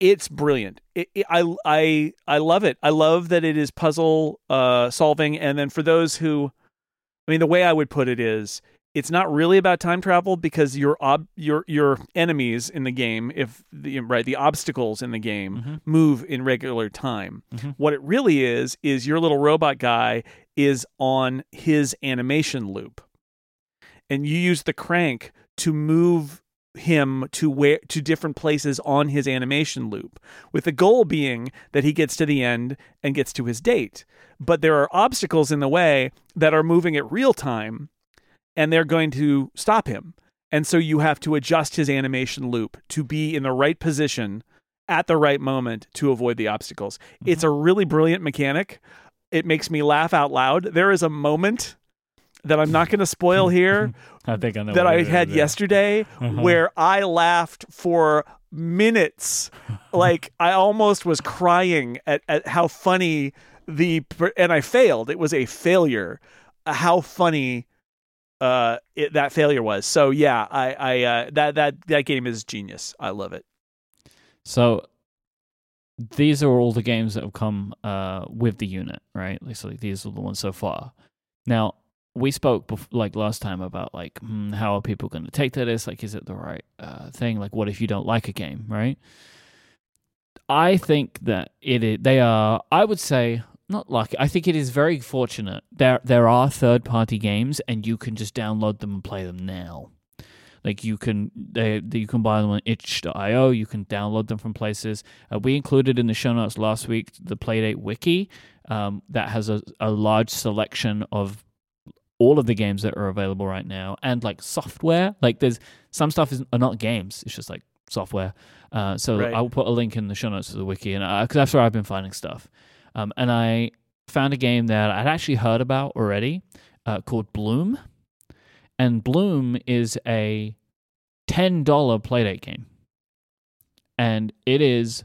it's brilliant. It, it- I I I love it. I love that it is puzzle uh solving, and then for those who, I mean, the way I would put it is it's not really about time travel because your ob your your enemies in the game, if the right the obstacles in the game Mhm. move in regular time. Mhm. What it really is is your little robot guy is on his animation loop, and you use the crank to move him to where to different places on his animation loop with the goal being that he gets to the end and gets to his date. But there are obstacles in the way that are moving at real time and they're going to stop him. And so you have to adjust his animation loop to be in the right position at the right moment to avoid the obstacles. Mm-hmm. it's a really brilliant mechanic. It makes me laugh out loud. There is a moment that I'm not going to spoil here. I think I know that I had yesterday, uh-huh. where I laughed for minutes. like I almost was crying at, at how funny the and I failed. It was a failure. How funny uh it, that failure was. So yeah, I I uh, that that that game is genius. I love it. So these are all the games that have come uh with the unit, right? So these are the ones so far. Now, we spoke bef- like last time about like hmm, how are people going to take to this? Like is it the right uh, thing? Like what if you don't like a game right? I think that it is, they are i would say not lucky i think it is very fortunate there there are third party games and you can just download them and play them now. Like you can they, you can buy them on itch.io you can download them from places. Uh, we included in the show notes last week the playdate wiki um, that has a, a large selection of all of the games that are available right now and like software. Like there's some stuff is are not games; it's just like software. Uh, so right. I will put a link in the show notes to the wiki, and because that's where I've been finding stuff. Um, and I found a game that I'd actually heard about already uh, called Bloom, and Bloom is a ten dollar playdate game, and it is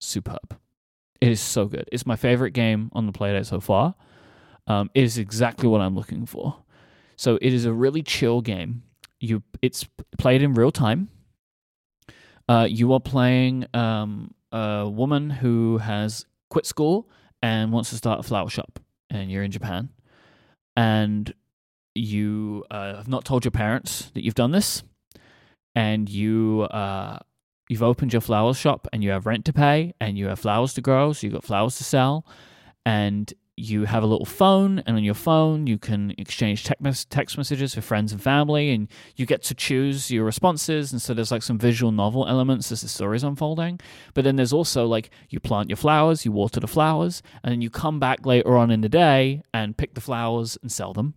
superb. It is so good. It's my favorite game on the playdate so far um, is exactly what I'm looking for. So it is a really chill game. You it's played in real time. Uh, you are playing um, a woman who has quit school and wants to start a flower shop, and you're in Japan, and you uh, have not told your parents that you've done this, and you uh, you've opened your flower shop, and you have rent to pay, and you have flowers to grow, so you've got flowers to sell, and you have a little phone, and on your phone, you can exchange text messages for friends and family, and you get to choose your responses. And so there's like some visual novel elements as the story's unfolding. But then there's also like you plant your flowers, you water the flowers, and then you come back later on in the day and pick the flowers and sell them.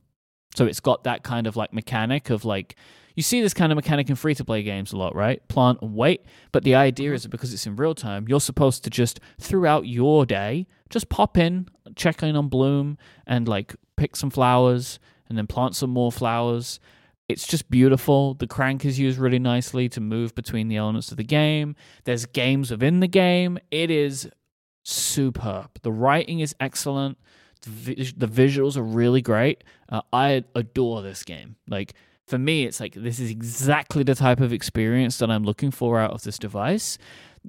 So it's got that kind of like mechanic of like you see this kind of mechanic in free to play games a lot, right? Plant and wait. But the idea mm-hmm. is that because it's in real time, you're supposed to just throughout your day, just pop in, check in on Bloom, and like pick some flowers and then plant some more flowers. It's just beautiful. The crank is used really nicely to move between the elements of the game. There's games within the game. It is superb. The writing is excellent. The, visuals are really great. Uh, I adore this game. Like for me, it's like this is exactly the type of experience that I'm looking for out of this device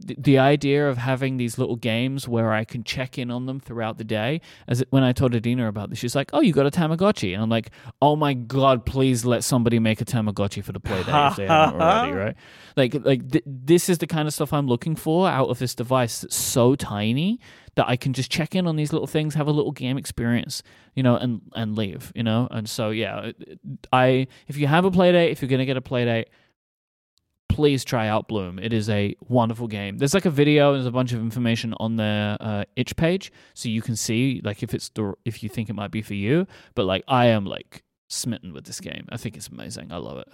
the idea of having these little games where I can check in on them throughout the day. As when I told Adina about this, she's like, "Oh, you got a Tamagotchi," and I'm like, "Oh my god, please let somebody make a Tamagotchi for the Playdate if they haven't already." Right? Like, like th- this is the kind of stuff I'm looking for out of this device that's so tiny that I can just check in on these little things, have a little game experience, you know, and and leave, you know. And so yeah, I if you have a play Playdate, if you're gonna get a play Playdate please try out Bloom. It is a wonderful game. There's like a video. There's a bunch of information on their uh, itch page, so you can see like if it's the, if you think it might be for you. But like I am like smitten with this game. I think it's amazing. I love it.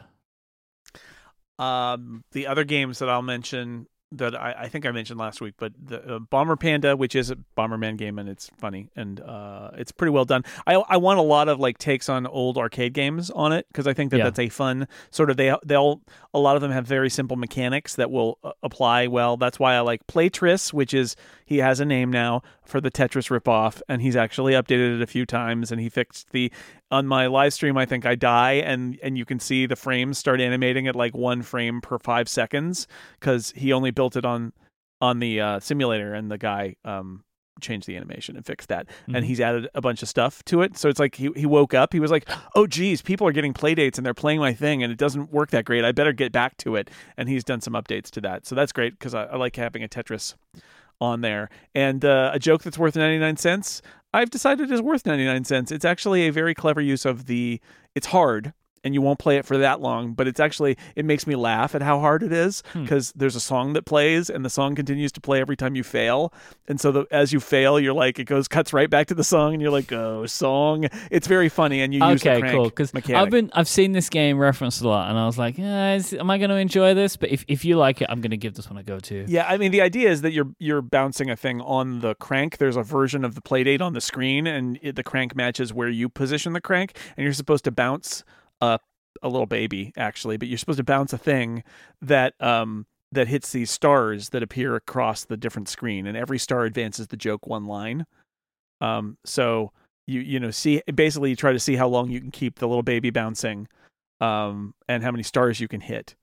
Um, the other games that I'll mention that I, I, think I mentioned last week, but the uh, Bomber Panda, which is a Bomberman game, and it's funny and uh, it's pretty well done. I I want a lot of like takes on old arcade games on it because I think that yeah. that's a fun sort of they they'll a lot of them have very simple mechanics that will uh, apply well. That's why I like Playtris, which is he has a name now for the Tetris ripoff, and he's actually updated it a few times, and he fixed the on my live stream i think i die and and you can see the frames start animating at like one frame per five seconds because he only built it on on the uh, simulator and the guy um changed the animation and fixed that. Mm-hmm. and he's added a bunch of stuff to it. So it's like he, he woke up he was like oh geez people are getting play dates and they're playing my thing and it doesn't work that great. I better get back to it. And he's done some updates to that. So that's great because I, I, like having a tetris on there and uh, a joke that's worth 99 cents I've decided is worth 99 cents. It's actually a very clever use of the it's hard and you won't play it for that long, but it's actually it makes me laugh at how hard it is Hmm. because there's a song that plays and the song continues to play every time you fail, and so the, as you fail, you're like it goes cuts right back to the song, and you're like, oh, song. It's very funny, and you use the okay, cool. Because. I've been I've seen this game referenced a lot, and I was like, eh, is, am I going to enjoy this? But if if you like it, I'm going to give this one a go too. Yeah, I mean the idea is that you're you're bouncing a thing on the crank. There's a version of the playdate on the screen, and it, the crank matches where you position the crank, and you're supposed to bounce a a little baby actually, but you're supposed to bounce a thing that um that hits these stars that appear across the different screen, and every star advances the joke one line. Um, so you you know see basically you try to see how long you can keep the little baby bouncing, um, and how many stars you can hit.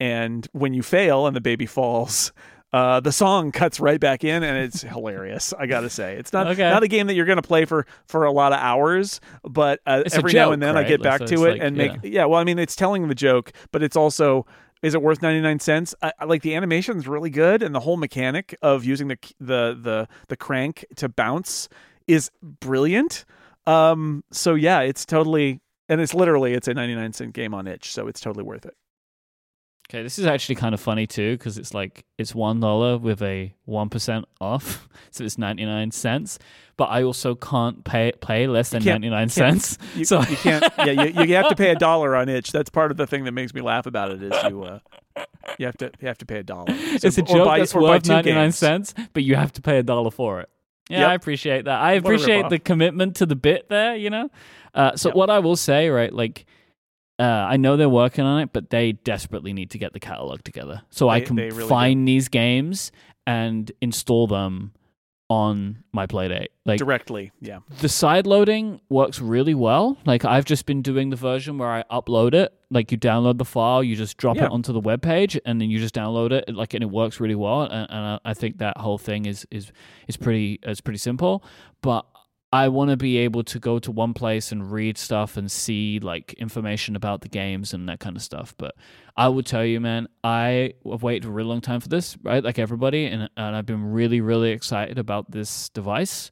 And when you fail and the baby falls, uh, the song cuts right back in, and it's hilarious. I gotta say, it's not Okay. not a game that you're gonna play for for a lot of hours, but uh, every now and then I get back So to it like, and make yeah. Well, I mean, it's telling the joke, but it's also is it worth 99 cents I, I like the animation's really good and the whole mechanic of using the the the the crank to bounce is brilliant um so yeah it's totally and it's literally it's a 99 cent game on itch so it's totally worth it Okay, this is actually kind of funny too because it's like it's one dollar with a one percent off, so it's ninety nine cents. But I also can't pay pay less than ninety nine cents. you, So you can't yeah you, you have to pay a dollar on itch that's part of the thing that makes me laugh about it is you uh you have to you have to pay a dollar So- it's a joke buy- that's worth ninety nine cents, but you have to pay a dollar for it. Yeah, Yep. I appreciate that. I appreciate the commitment to the bit there. You know, uh, so Yep. what I will say, right, like. Uh, I know they're working on it, but they desperately need to get the catalog together so I can they really do. find these games and install them on my Playdate. Like directly yeah the side loading works really well. Like I've just been doing the version where I upload it. Like you download the file, you just drop Yeah. it onto the web page, and then you just download it. Like and it works really well. And, and I, I think that whole thing is is is pretty is pretty simple. But I want to be able to go to one place and read stuff and see like information about the games and that kind of stuff. But I will tell you, man, I have waited a really long time for this, right? Like everybody, and and I've been really really excited about this device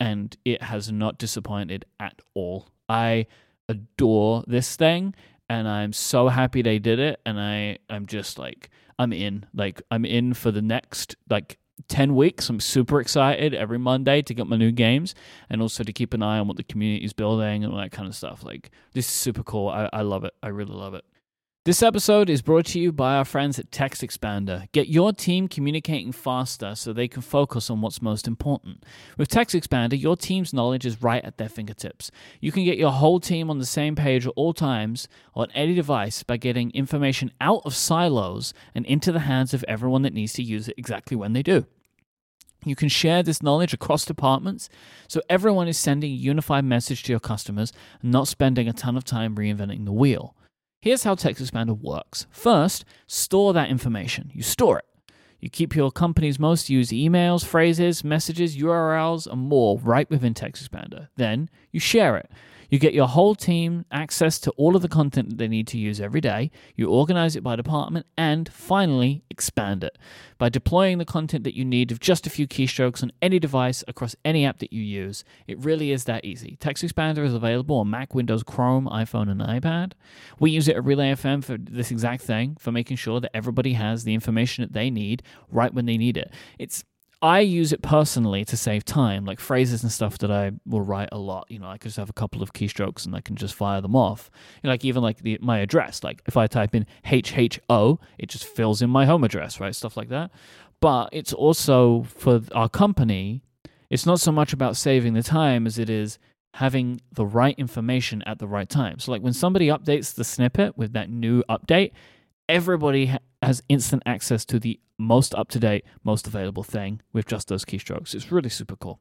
and it has not disappointed at all. I adore this thing and I'm so happy they did it and I I'm just like I'm in. Like I'm in for the next like 10 weeks. I'm super excited every Monday to get my new games and also to keep an eye on what the community is building and all that kind of stuff. Like this is super cool. I, I love it. I really love it. This episode is brought to you by our friends at TextExpander. Get your team communicating faster so they can focus on what's most important. With TextExpander, your team's knowledge is right at their fingertips. You can get your whole team on the same page at all times on any device by getting information out of silos and into the hands of everyone that needs to use it exactly when they do. You can share this knowledge across departments so everyone is sending a unified message to your customers and not spending a ton of time reinventing the wheel. Here's how TextExpander works. First, store that information. You store it. You keep your company's most used emails, phrases, messages, URLs, and more right within TextExpander. Then you share it. You get your whole team access to all of the content that they need to use every day. You organize it by department and finally expand it by deploying the content that you need with just a few keystrokes on any device across any app that you use. It really is that easy. TextExpander is available on Mac, Windows, Chrome, iPhone, and iPad. We use it at Relay FM for this exact thing, for making sure that everybody has the information that they need right when they need it. It's I use it personally to save time, like phrases and stuff that I will write a lot. You know, I could just have a couple of keystrokes and I can just fire them off. You know, like even like the, my address, like if I type in HHO, it just fills in my home address, right? Stuff like that. But it's also for our company, it's not so much about saving the time as it is having the right information at the right time. So, like when somebody updates the snippet with that new update, everybody has instant access to the most up to date, most available thing with just those keystrokes. It's really super cool.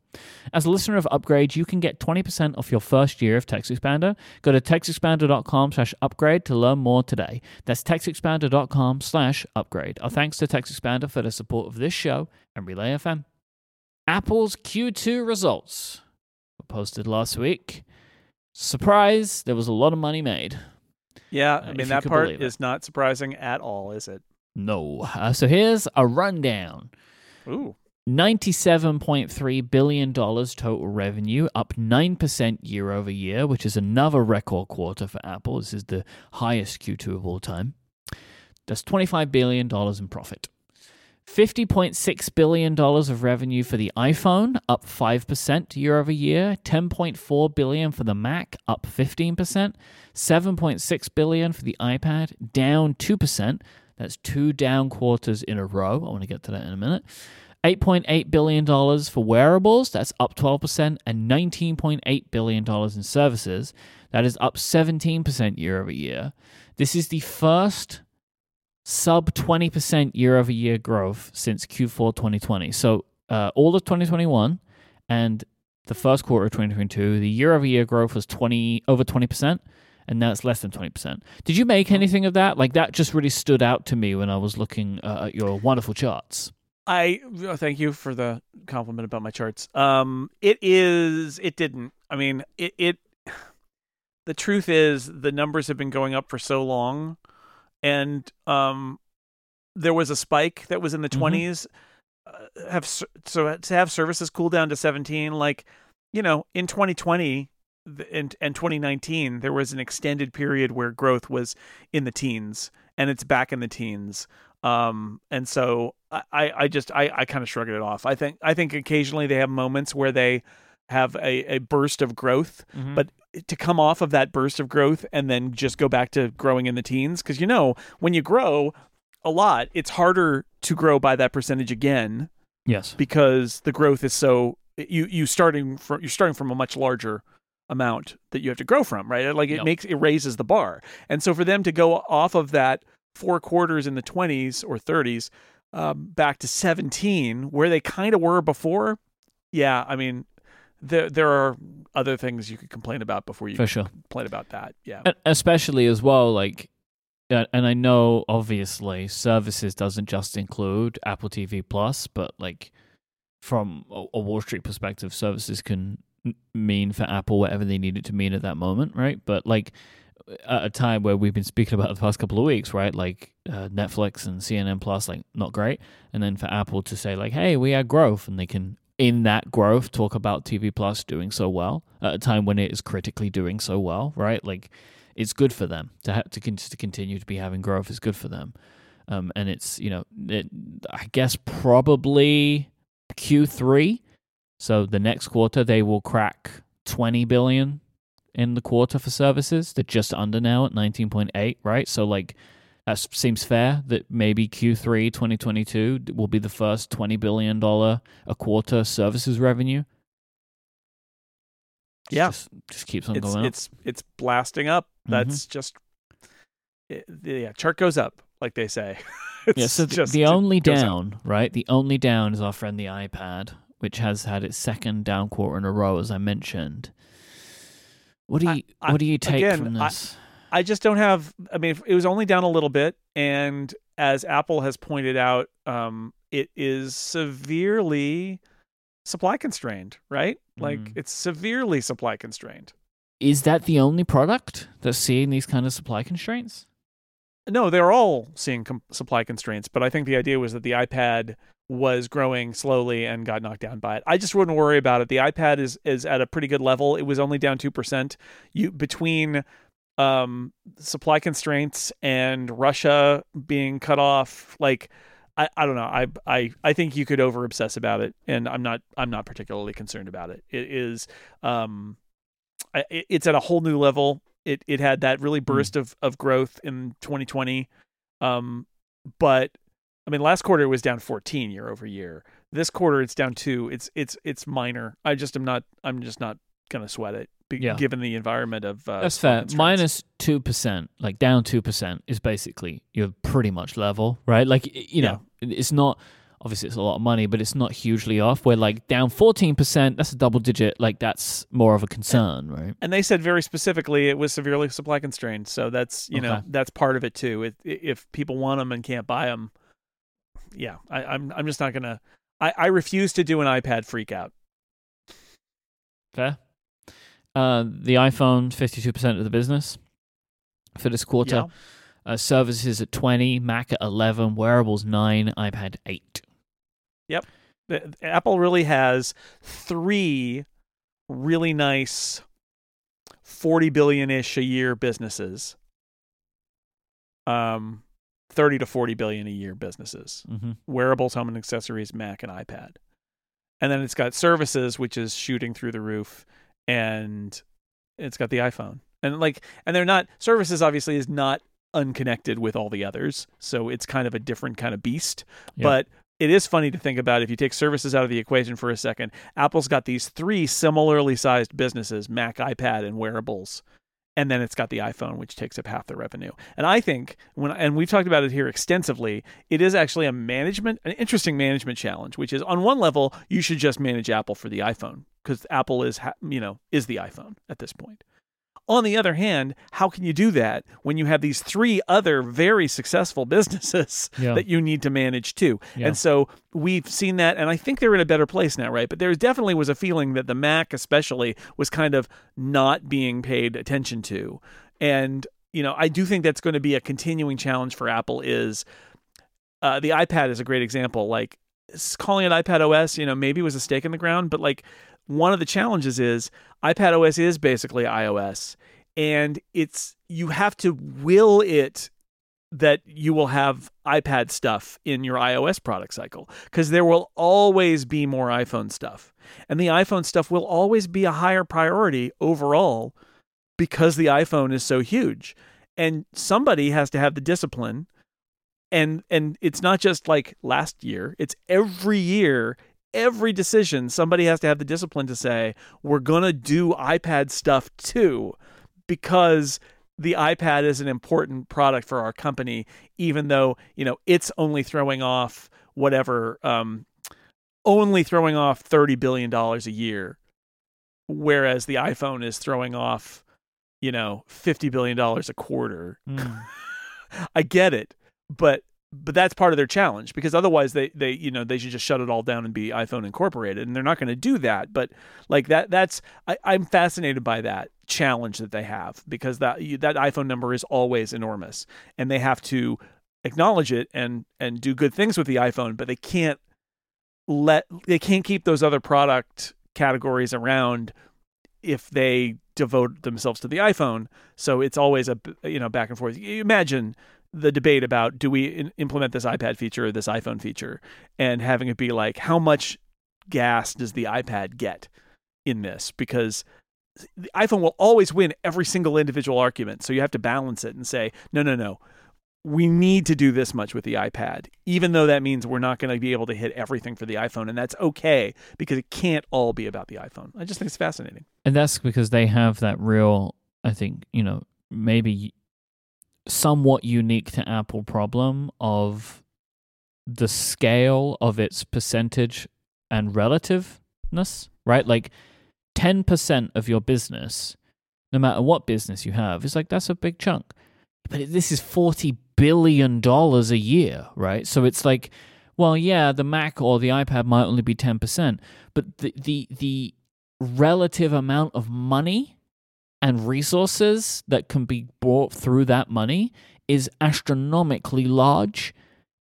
As a listener of Upgrade, you can get 20% off your first year of TextExpander. Go to textexpander.com slash upgrade to learn more today. That's textexpander.com slash upgrade. Our thanks to TextExpander for the support of this show and Relay FM. Apple's Q2 results were posted last week. Surprise, there was a lot of money made. Yeah Uh, i mean that part is not surprising at all is it No. Uh, so here's a rundown. ooh $97.3 billion total revenue, up 9% year over year, which is another record quarter for Apple. This is the highest Q2 of all time. That's $25 billion in profit. $50.6 billion of revenue for the iPhone, up 5% year over year. 10.4 billion for the Mac, up 15%. 7.6 billion for the iPad, down 2%. That's two down quarters in a row. I want to get to that in a minute. $8.8 billion for wearables, that's up 12%, and $19.8 billion in services, that is up 17% year over year. This is the first sub 20% year over year growth since Q4 2020. So, uh, all of 2021 and the first quarter of 2022, the year over year growth was 20 over 20%, and now it's less than 20%. Did you make anything of that? Like, that just really stood out to me when I was looking uh, at your wonderful charts. I oh, thank you for the compliment about my charts. Um, it is. It didn't. I mean, it. It. The truth is, the numbers have been going up for so long, and um, there was a spike that was in the 20s Mm-hmm. uh, have so to have services cool down to seventeen. Like, you know, in twenty twenty and and twenty nineteen, there was an extended period where growth was in the teens, and it's back in the teens. Um, and so I, I just I, I kind of shrugged it off. I think I think occasionally they have moments where they have a, a burst of growth, Mhm. but to come off of that burst of growth and then just go back to growing in the teens, because you know when you grow a lot, it's harder to grow by that percentage again yes. because the growth is so you you starting from you're starting from a much larger amount that you have to grow from, right? Like it Yep. makes it raises the bar, and so for them to go off of that four quarters in the 20s or 30s um, back to 17, where they kind of were before, yeah, I mean. There, there are other things you could complain about before you For sure. complain about that. Yeah, E- especially as well like and i know obviously services doesn't just include apple tv plus but like from a, a wall street perspective services can mean for apple whatever they need it to mean at that moment right but like at a time where we've been speaking about the past couple of weeks right like uh, netflix and cnn plus like not great and then for apple to say like hey we had growth and they can in that growth talk about tv plus doing so well at a time when it is critically doing so well right? Like it's good for them to ha- to, con- to continue to be having growth is good for them. Um, and it's you know it, i guess probably q3 so the next quarter they will crack 20 billion in the quarter for services. They're just under now at 19.8 right? So like that seems fair that maybe q3 2022 will be the first 20 billion dollar a quarter services revenue Yeah. just, just keeps on it's going up. it's it's blasting up. Mhm. That's just it, yeah. Chart goes up, like they say. it's Yeah, so the, the only goes up. down, right? The only down is our friend the iPad, which has had its second down quarter in a row, as I mentioned. What do you I- What do you take again, from this? I just don't have. I mean, it was only down a little bit, and as Apple has pointed out, um, it is severely supply constrained. Right? Like Mm. it's severely supply constrained. Is that the only product that's seeing these kind of supply constraints? No, they're all seeing com- supply constraints, but I think the idea was that the iPad was growing slowly and got knocked down by it. I just wouldn't worry about it. The iPad is is at a pretty good level. It was only down two percent. You between um, supply constraints and Russia being cut off, like I, I don't know. I I I think you could over obsess about it, and I'm not I'm not particularly concerned about it. It is um, it- it's at a whole new level. It it had that really burst of of growth in 2020, um, but I mean last quarter it was down 14 year over year. This quarter it's down two. It's it's it's minor. I just am not. I'm just not gonna sweat it, be, Yeah. given the environment of uh, That's fair. Minus two percent, like down two percent, is basically you're pretty much level, right? Like you know, it's not obviously it's a lot of money, but it's not hugely off. Where like down fourteen percent, that's a double digit. Like that's more of a concern, right? and they said very specifically it was severely supply constrained. So that's you know that's part of it too. It, if people want them and can't buy them, yeah, I, I'm I'm just not gonna. I, I refuse to do an iPad freak out. Fair. Uh, the iPhone, fifty-two percent of the business for this quarter. Yeah. Uh, services at twenty, Mac at eleven, wearables nine, iPad eight. Yep. The- Apple really has three really nice 40 billion ish a year businesses. Um 30 to 40 billion a year businesses. hmm Wearables, home and accessories, Mac and iPad. And then it's got services which is shooting through the roof and it's got the iPhone. And like and they're not services obviously is not unconnected with all the others. So it's kind of a different kind of beast. Yeah. But it is funny to think about if you take services out of the equation for a second. Apple's got these three similarly sized businesses, Mac, iPad, and wearables. And then it's got the iPhone, which takes up half the revenue. And I think when and we've talked about it here extensively, it is actually a management, an interesting management challenge. Which is on one level, you should just manage Apple for the iPhone because Apple is, you know, is the iPhone at this point. On the other hand, how can you do that when you have these three other very successful businesses Yeah. that you need to manage too? Yeah. And so we've seen that, and I think they're in a better place now, right? But there definitely was a feeling that the Mac, especially, was kind of not being paid attention to. And, you know, I do think that's going to be a continuing challenge for Apple is uh, the iPad is a great example. Like calling it iPad OS, you know, maybe was a stake in the ground, but like one of the challenges is iPad OS is basically iOS, and it's you have to will it that you will have iPad stuff in your iOS product cycle because there will always be more iPhone stuff, and the iPhone stuff will always be a higher priority overall because the iPhone is so huge, and somebody has to have the discipline and and it's not just like last year it's every year every decision somebody has to have the discipline to say we're going to do iPad stuff too because the iPad is an important product for our company even though you know it's only throwing off whatever um only throwing off 30 billion dollars a year whereas the iPhone is throwing off you know 50 billion dollars a quarter Mm. I get it, but but that's part of their challenge because otherwise they they you know they should just shut it all down and be iPhone incorporated, and they're not going to do that. But like that that's I, I'm fascinated by that challenge that they have because that you, that iPhone number is always enormous, and they have to acknowledge it and and do good things with the iPhone, but they can't let they can't keep those other product categories around if they devote themselves to the iPhone. So it's always a you know back and forth. You imagine the debate about do we in- implement this iPad feature or this iPhone feature, and having it be like how much gas does the iPad get in this because the iPhone will always win every single individual argument. So you have to balance it and say no no no. We need to do this much with the iPad, even though that means we're not going to be able to hit everything for the iPhone. And that's okay because it can't all be about the iPhone. I just think it's fascinating. And that's because they have that real, I think, you know, maybe somewhat unique to Apple problem of the scale of its percentage and relativeness, right? Like 10% of your business, no matter what business you have, is like that's a big chunk. But this is 40 billion dollars a year, right? So it's like well, yeah, the Mac or the iPad might only be 10%, but the the the relative amount of money and resources that can be brought through that money is astronomically large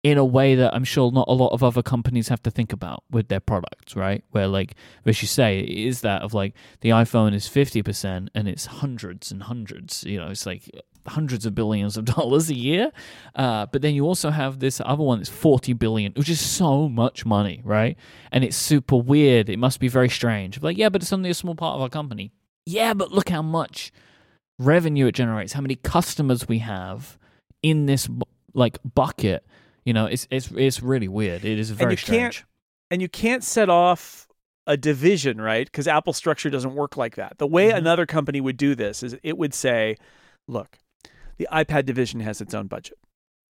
in a way that I'm sure not a lot of other companies have to think about with their products, right? Where like as you say, it is that of like the iPhone is fifty percent and it's hundreds and hundreds, you know, it's like hundreds of billions of dollars a year. Uh, but then you also have this other one that's forty billion, which is so much money, right? And it's super weird. It must be very strange. Like, yeah, but it's only a small part of our company. Yeah, but look how much revenue it generates, how many customers we have in this like bucket. You know, it's it's it's really weird. It is very can't- strange. and you can't set off a division, right? Because Apple structure doesn't work like that. The way Mhm. another company would do this is it would say, look, the iPad division has its own budget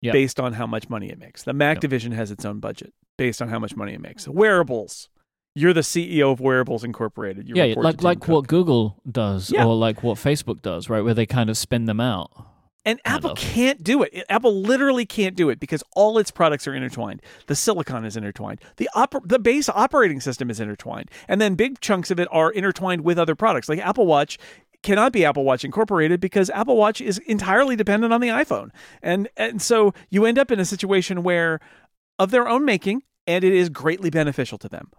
Yep. based on how much money it makes. The Mac Yep. division has its own budget based on how much money it makes. Wearables. You're the CEO of Wearables Incorporated. You yeah, like like Cook. what Google does Yeah. or like what Facebook does, right? Where they kind of spin them out. And kind Apple of. can't do it. Apple literally can't do it because all its products are intertwined. The silicon is intertwined. The oper- the base operating system is intertwined. And then big chunks of it are intertwined with other products. Like Apple Watch cannot be Apple Watch Incorporated because Apple Watch is entirely dependent on the iPhone. And and so you end up in a situation where of their own making and it is greatly beneficial to them.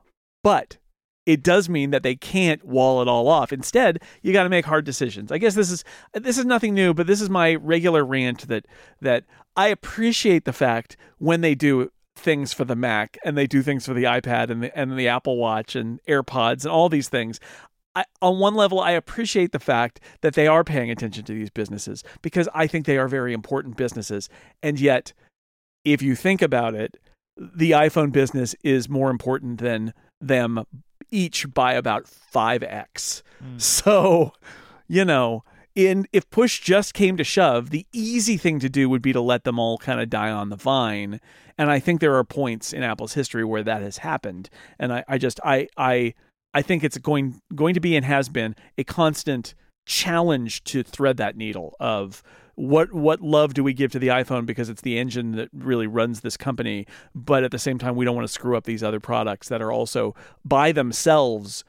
But it does mean that they can't wall it all off. Instead, you got to make hard decisions. I guess this is this is nothing new, but this is my regular rant that that I appreciate the fact when they do things for the Mac and they do things for the iPad and the and the Apple Watch and AirPods and all these things. I, on one level, I appreciate the fact that they are paying attention to these businesses because I think they are very important businesses. And yet, if you think about it, the iPhone business is more important than them each by about 5x. Mm. So, you know, in if push just came to shove, the easy thing to do would be to let them all kind of die on the vine. And I think there are points in Apple's history where that has happened. And I, I just I I I think it's going going to be and has been a constant challenge to thread that needle of what what love do we give to the iPhone because it's the engine that really runs this company, but at the same time we don't want to screw up these other products that are also by themselves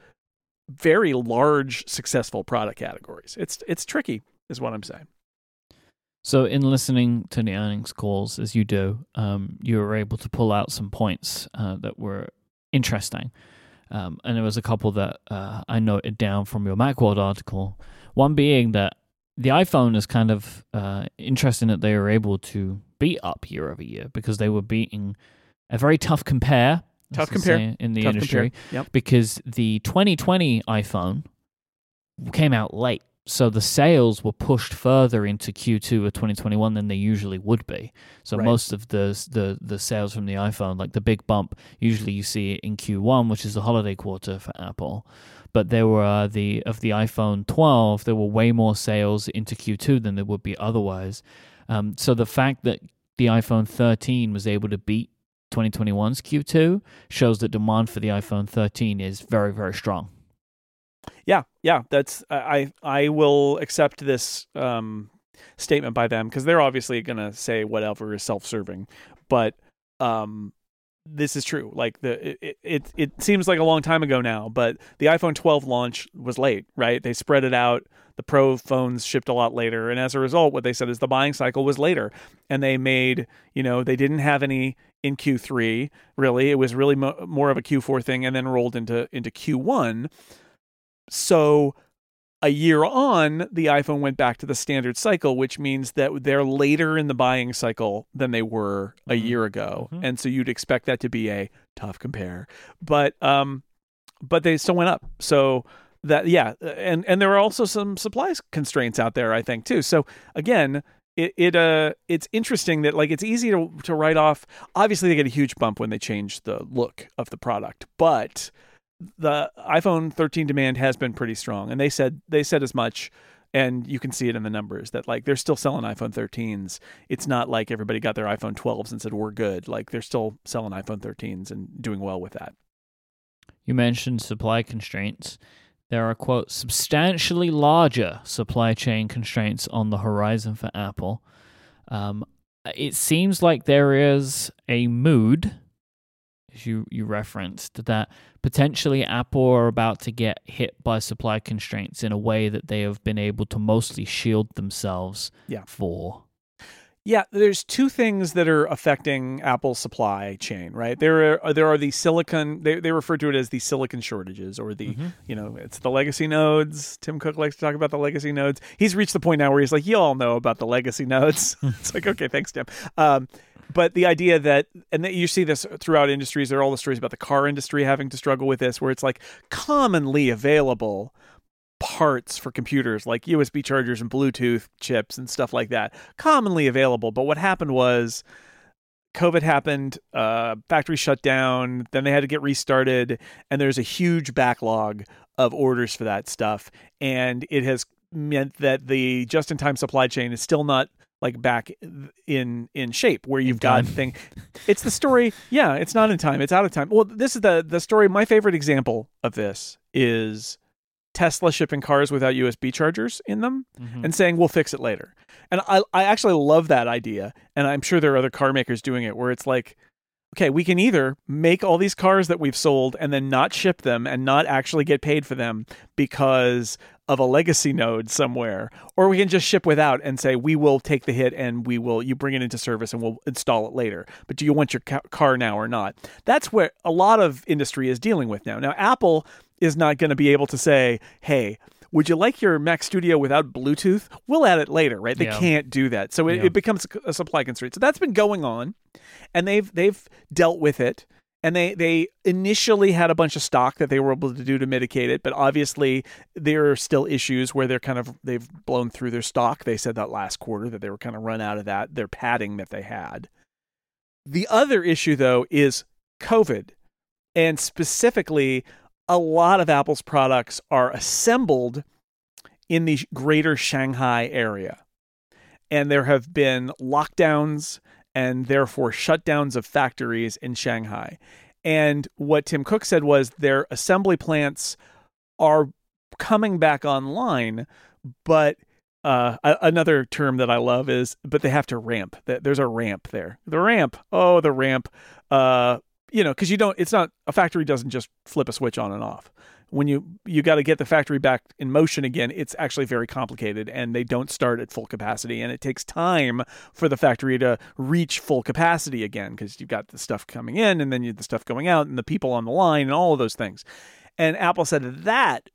very large successful product categories. It's it's tricky is what I'm saying. So, in listening to the earnings calls as you do, um, you were able to pull out some points uh, that were interesting. Um, and there was a couple that uh, I noted down from your Macworld article. One being that the iPhone is kind of uh, interesting that they were able to beat up year over year because they were beating a very tough compare. Tough compare in the tough industry. Yep. Because the 2020 iPhone came out late. So the sales were pushed further into Q2 of 2021 than they usually would be. So right. most of the, the the sales from the iPhone, like the big bump, usually you see it in Q1, which is the holiday quarter for Apple but there were uh, the of the iPhone 12, there were way more sales into Q2 than there would be otherwise. Um, so the fact that the iPhone 13 was able to beat 2021's Q2 shows that demand for the iPhone 13 is very very strong. Yeah, yeah, that's I I will accept this um, statement by them because they're obviously going to say whatever is self-serving, but um, this is true. Like the it, it it seems like a long time ago now, but the iPhone 12 launch was late, right? They spread it out. The Pro phones shipped a lot later, and as a result, what they said is the buying cycle was later, and they made you know they didn't have any in Q3 really. It was really mo- more of a Q4 thing, and then rolled into into Q1. So a year on, the iPhone went back to the standard cycle, which means that they're later in the buying cycle than they were a mm-hmm. year ago. Mm-hmm. And so you'd expect that to be a tough compare. But um but they still went up. So that yeah, and and there are also some supply constraints out there, I think, too. So again, it, it uh it's interesting that like it's easy to to write off. Obviously, they get a huge bump when they change the look of the product, but the iPhone 13 demand has been pretty strong, and they said they said as much. And you can see it in the numbers that like they're still selling iPhone 13s. It's not like everybody got their iPhone 12s and said we're good. Like they're still selling iPhone 13s and doing well with that. You mentioned supply constraints. There are quote substantially larger supply chain constraints on the horizon for Apple. Um, it seems like there is a mood as you, you referenced, that potentially Apple are about to get hit by supply constraints in a way that they have been able to mostly shield themselves yeah. for. Yeah, there's two things that are affecting Apple's supply chain, right? There are there are the silicon they they refer to it as the silicon shortages or the mm-hmm. you know, it's the legacy nodes. Tim Cook likes to talk about the legacy nodes. He's reached the point now where he's like, You all know about the legacy nodes. it's like, okay, thanks, Tim. Um, but the idea that and that you see this throughout industries there are all the stories about the car industry having to struggle with this where it's like commonly available parts for computers like USB chargers and Bluetooth chips and stuff like that commonly available but what happened was COVID happened, uh, factory shut down, then they had to get restarted, and there's a huge backlog of orders for that stuff. And it has meant that the just in time supply chain is still not like back in in shape where you've got thing it's the story yeah it's not in time it's out of time. Well this is the the story my favorite example of this is tesla shipping cars without usb chargers in them mm-hmm. and saying we'll fix it later. And i i actually love that idea and i'm sure there are other car makers doing it where it's like okay, we can either make all these cars that we've sold and then not ship them and not actually get paid for them because of a legacy node somewhere, or we can just ship without and say we will take the hit and we will you bring it into service and we'll install it later. But do you want your ca- car now or not? That's where a lot of industry is dealing with now. Now Apple is not going to be able to say, "Hey, would you like your Mac Studio without Bluetooth? We'll add it later, right? They Yeah. can't do that, so it, Yeah. it becomes a supply constraint. So that's been going on, and they've they've dealt with it. And they they initially had a bunch of stock that they were able to do to mitigate it, but obviously there are still issues where they're kind of they've blown through their stock. They said that last quarter that they were kind of run out of that their padding that they had. The other issue though is COVID, and specifically a lot of Apple's products are assembled in the greater Shanghai area. And there have been lockdowns and therefore shutdowns of factories in Shanghai. And what Tim Cook said was their assembly plants are coming back online, but uh, another term that I love is, but they have to ramp. There's a ramp there. The ramp. Oh, the ramp. Uh, you know, because you don't. It's not a factory doesn't just flip a switch on and off. When you you got to get the factory back in motion again, it's actually very complicated, and they don't start at full capacity, and it takes time for the factory to reach full capacity again because you've got the stuff coming in, and then you the stuff going out, and the people on the line, and all of those things. And Apple said that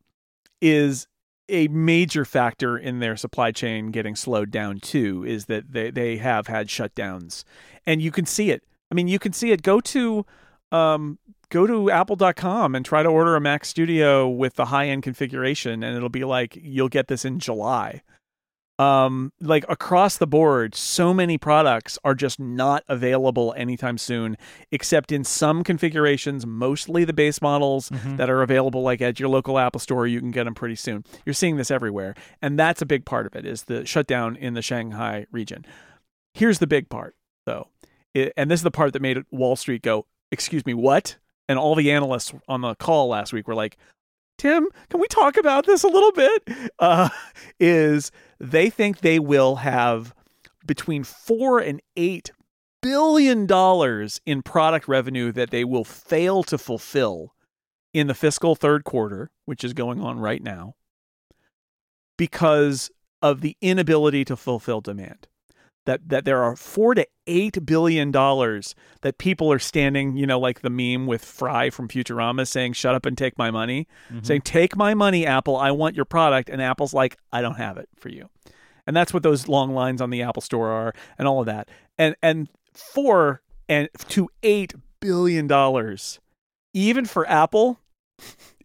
is a major factor in their supply chain getting slowed down too is that they, they have had shutdowns. And you can see it. I mean you can see it. Go to um, go to apple.com and try to order a mac studio with the high end configuration and it'll be like you'll get this in july. Um like across the board so many products are just not available anytime soon except in some configurations mostly the base models Mhm. that are available like at your local apple store you can get them pretty soon. You're seeing this everywhere and that's a big part of it is the shutdown in the shanghai region. Here's the big part though. It, and this is the part that made wall street go excuse me what and all the analysts on the call last week were like tim can we talk about this a little bit uh, is they think they will have between four and eight billion dollars in product revenue that they will fail to fulfill in the fiscal third quarter, which is going on right now, because of the inability to fulfill demand. That that there are four to eight billion dollars that people are standing, you know, like the meme with Fry from Futurama saying, "Shut up and take my money," Mhm. saying, "Take my money, Apple. I want your product," and Apple's like, "I don't have it for you." And that's what those long lines on the Apple Store are, and all of that. And and four and to eight billion dollars, even for Apple,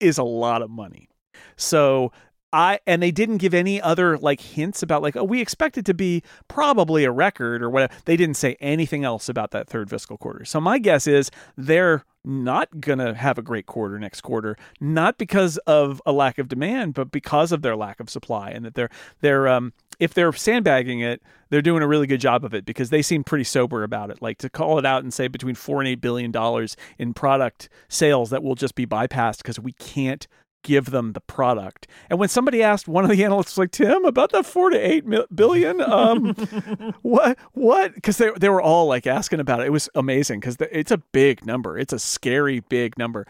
is a lot of money. So I and they didn't give any other like hints about like oh we expect it to be probably a record or whatever. They didn't say anything else about that third fiscal quarter. So my guess is they're not going to have a great quarter next quarter, not because of a lack of demand, but because of their lack of supply and that they're they're um if they're sandbagging it, they're doing a really good job of it because they seem pretty sober about it. Like to call it out and say between 4 and 8 billion dollars in product sales that will just be bypassed because we can't give them the product. And when somebody asked one of the analysts like Tim about that 4 to 8 mil- billion um what what cuz they they were all like asking about it. It was amazing cuz it's a big number. It's a scary big number.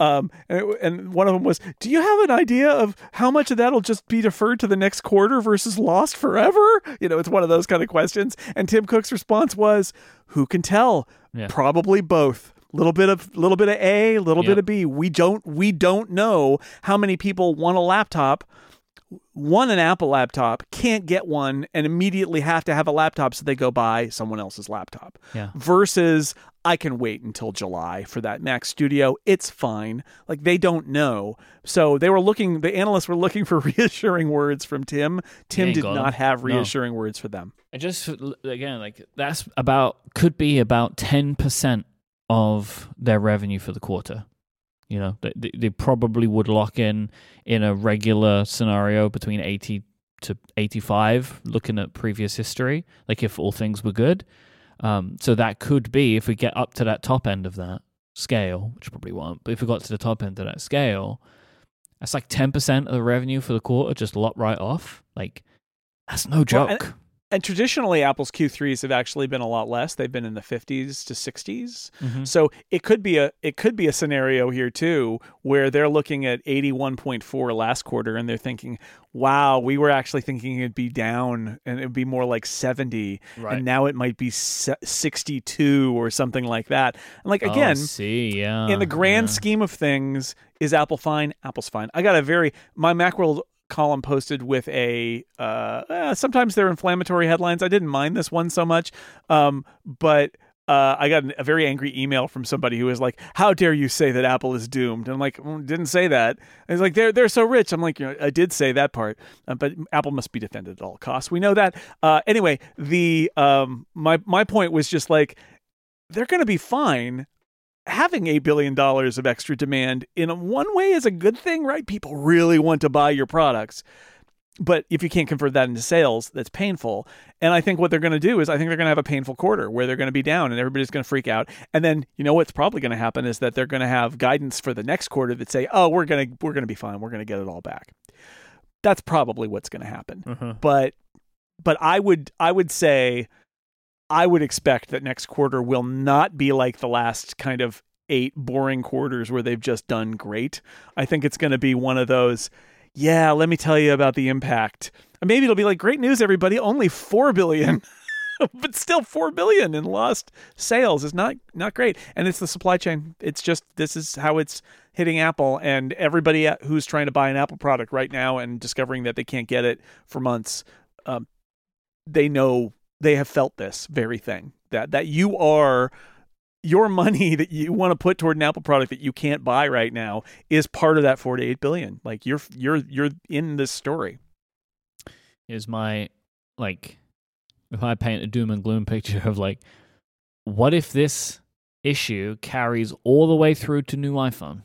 Um, and, and one of them was, "Do you have an idea of how much of that'll just be deferred to the next quarter versus lost forever?" You know, it's one of those kind of questions. And Tim Cook's response was, "Who can tell? Yeah. Probably both. Little bit of little bit of A, little Yep. bit of B. We don't we don't know how many people want a laptop." Want an Apple laptop, can't get one, and immediately have to have a laptop, so they go buy someone else's laptop Yeah. versus I can wait until July for that Mac Studio. It's fine. Like they don't know. So they were looking, the analysts were looking for reassuring words from Tim. Tim did not have No. reassuring words for them. I just again like that's about could be about ten percent of their revenue for the quarter. You know, they, they probably would lock in in a regular scenario between eighty to eighty five, looking at previous history. Like if all things were good, um, so that could be if we get up to that top end of that scale, which probably won't. But if we got to the top end of that scale, that's like ten percent of the revenue for the quarter just locked right off. Like that's no Well, joke. and- and traditionally apple's q3s have actually been a lot less they've been in the 50s to 60s Mhm. so it could be a it could be a scenario here too where they're looking at 81.4 last quarter and they're thinking wow we were actually thinking it'd be down and it'd be more like 70 Right. and now it might be 62 or something like that and like Oh, again see, yeah. in the grand yeah. scheme of things, is Apple fine? Apple's fine. I got a very my Macworld column posted with a uh, eh, sometimes they're inflammatory headlines. I didn't mind this one so much, um, but. Uh, I got a very angry email from somebody who was like, "How dare you say that Apple is doomed?" And I'm like, "Mm, "Didn't say that." He's like, "They're they're so rich." I'm like, you know, "I did say that part, uh, but Apple must be defended at all costs. We know that." Uh, anyway, the um, my my point was just like, they're going to be fine having $8 billion of extra demand in one way is a good thing, right? People really want to buy your products. But if you can't convert that into sales, that's painful. And I think what they're going to do is I think they're going to have a painful quarter where they're going to be down and everybody's going to freak out. And then, you know what's probably going to happen is that they're going to have guidance for the next quarter that say, "Oh, we're going to we're going to be fine. We're going to get it all back." That's probably what's going to happen Mhm. but but I would I would say I would expect that next quarter will not be like the last kind of eight boring quarters where they've just done great. I think it's going to be one of those yeah, let me tell you about the impact. Maybe it'll be like great news everybody, only 4 billion. but still 4 billion in lost sales is not not great. And it's the supply chain. It's just this is how it's hitting Apple and everybody who's trying to buy an Apple product right now and discovering that they can't get it for months um, they know they have felt this very thing that that you are your money that you want to put toward an Apple product that you can't buy right now is part of that 4 to 8 billion. Like you're you're you're in this story. is my like if I paint a doom and gloom picture of like what if this issue carries all the way through to new iPhone?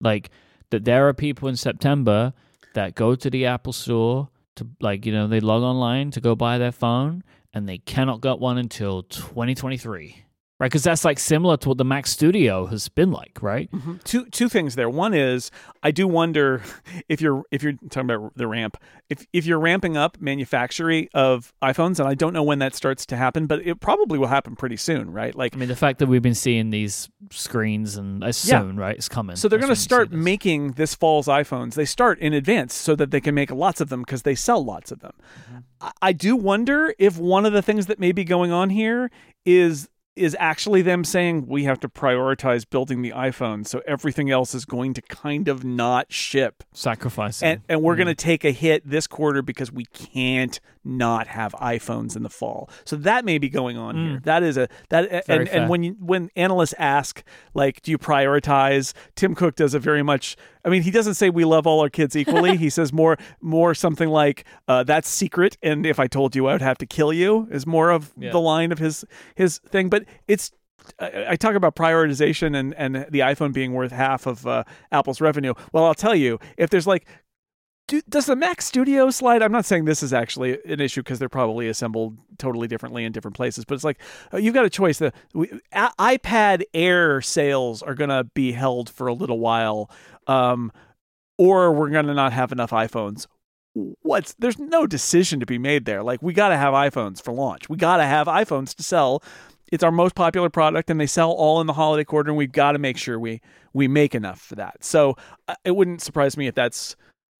Like that there are people in September that go to the Apple store to like, you know, they log online to go buy their phone and they cannot get one until 2023. Right? Cuz that's like similar to what the Mac Studio has been like, right? Mm-hmm. Two two things there. One is I do wonder if you're if you're talking about the ramp, if if you're ramping up manufacturing of iPhones, and I don't know when that starts to happen, but it probably will happen pretty soon, right? Like I mean, the fact that we've been seeing these screens and it's Yeah. soon, right? It's coming. So they're going to when you see start this. making this fall's iPhones. They start in advance so that they can make lots of them because they sell lots of them. Mm-hmm. I, I do wonder if one of the things that may be going on here is is actually them saying we have to prioritize building the iPhone, so everything else is going to kind of not ship. sacrificing. And, and we're going to mm. take a hit this quarter because we can't not have iPhones in the fall. So that may be going on here. That is a that Very and, fair. and when you when analysts ask like do you prioritize Tim Cook does a very much I mean he doesn't say we love all our kids equally. he says more more something like uh, that's secret and if I told you I would have to kill you is more of Yeah. the line of his his thing but it's I I talk about prioritization and, and the iPhone being worth half of uh, Apple's revenue. Well, I'll tell you, if there's like, do, does the Mac Studio slide? I'm not saying this is actually an issue because they're probably assembled totally differently in different places, but it's like uh, you've got a choice. The we, a, iPad Air sales are going to be held for a little while, um, or we're going to not have enough iPhones. What's there's no decision to be made there. Like we got to have iPhones for launch. We got to have iPhones to sell it's our most popular product and they sell all in the holiday quarter and we've got to make sure we we make enough for that so uh, it wouldn't surprise me if that's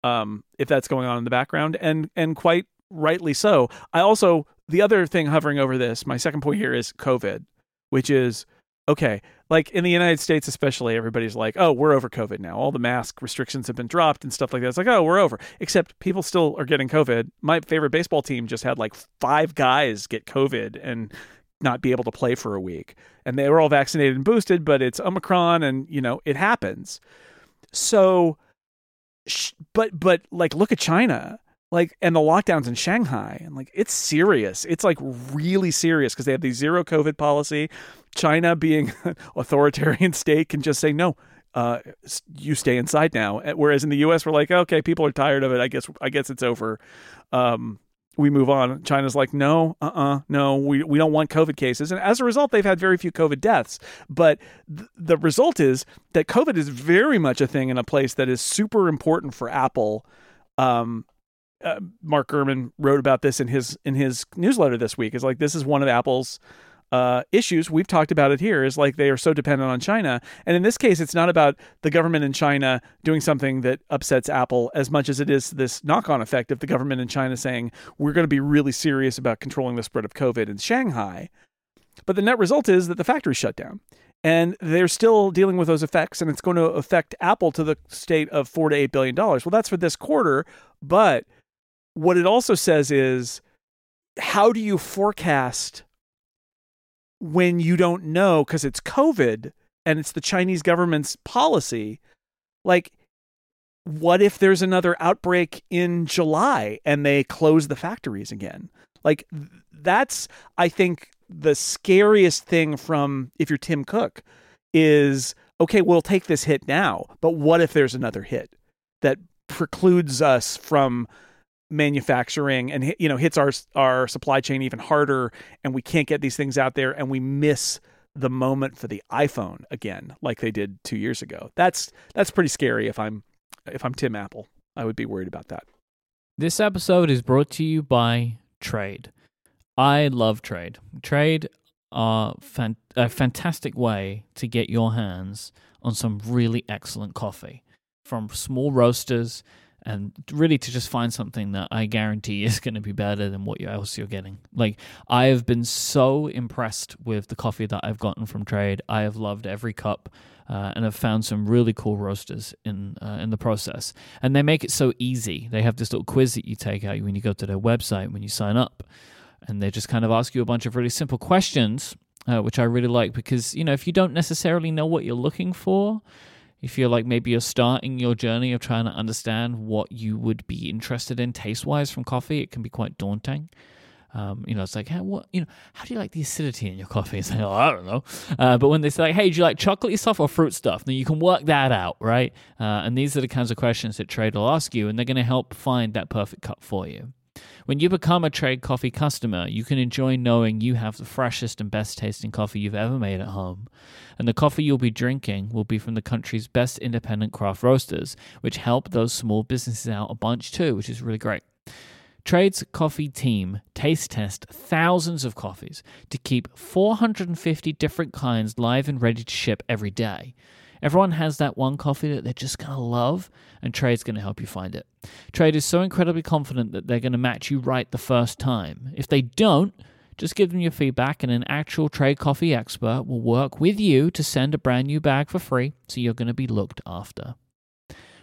um if that's going on in the background and and quite rightly so. I also the other thing hovering over this my second point here is covid which is okay like in the united states especially everybody's like oh we're over covid now. All the mask restrictions have been dropped and stuff like that. It's like oh we're over. Except people still are getting covid. My favorite baseball team just had like five guys get covid and not be able to play for a week. And they were all vaccinated and boosted, but it's Omicron and, you know, it happens. So, but, but like, look at China, like, and the lockdowns in Shanghai, and like, it's serious. It's like really serious because they have the zero COVID policy. China, being an authoritarian state, can just say, no, uh, you stay inside now. Uh, Whereas in the U.S., we're like, okay, people are tired of it. I guess, I guess it's over. Um, we move on. China's like, no, uh uh no, we, we don't want COVID cases. And as a result, they've had very few COVID deaths. But th- the result is that COVID is very much a thing in a place that is super important for Apple. Um, uh, Mark Gurman wrote about this in his in his newsletter this week. It's like this is one of Apple's uh, issues. We've talked about it here. Is like they are so dependent on China, and in this case, it's not about the government in China doing something that upsets Apple as much as it is this knock-on effect of the government in China saying we're going to be really serious about controlling the spread of COVID in Shanghai. But the net result is that the factory shut down. And they're still dealing with those effects, and it's going to affect Apple to the state of four to eight billion dollars. Well, that's for this quarter, but what it also says is how do you forecast when you don't know because it's COVID and it's the Chinese government's policy? Like, what if there's another outbreak in July and they close the factories again? Like, that's, I think, the scariest thing from if you're Tim Cook is okay, we'll take this hit now, but what if there's another hit that precludes us from manufacturing and you know hits our our supply chain even harder and we can't get these things out there and we miss the moment for the iPhone again like they did 2 years ago. That's that's pretty scary if I'm if I'm Tim Apple. I would be worried about that. This episode is brought to you by Trade. I love Trade. Trade are fan- a fantastic way to get your hands on some really excellent coffee from small roasters and really to just find something that I guarantee is going to be better than what else you're getting. Like I have been so impressed with the coffee that I've gotten from Trade. I have loved every cup. Uh, and have found some really cool roasters in uh, in the process, and they make it so easy. They have this little quiz that you take out when you go to their website when you sign up, and they just kind of ask you a bunch of really simple questions, uh, which I really like because you know if you don't necessarily know what you're looking for, if you're like maybe you're starting your journey of trying to understand what you would be interested in taste wise from coffee, it can be quite daunting. Um, you know, it's like, hey, what, you know, how do you like the acidity in your coffee? It's like, oh, I don't know. Uh, but when they say, like, hey, do you like chocolatey stuff or fruit stuff? Then you can work that out, right? Uh, and these are the kinds of questions that Trade will ask you, and they're going to help find that perfect cup for you. When you become a Trade Coffee customer, you can enjoy knowing you have the freshest and best tasting coffee you've ever made at home. And the coffee you'll be drinking will be from the country's best independent craft roasters, which help those small businesses out a bunch too, which is really great. Trade's coffee team taste test thousands of coffees to keep 450 different kinds live and ready to ship every day. Everyone has that one coffee that they're just going to love, and Trade's going to help you find it. Trade is so incredibly confident that they're going to match you right the first time. If they don't, just give them your feedback, and an actual Trade coffee expert will work with you to send a brand new bag for free, so you're going to be looked after.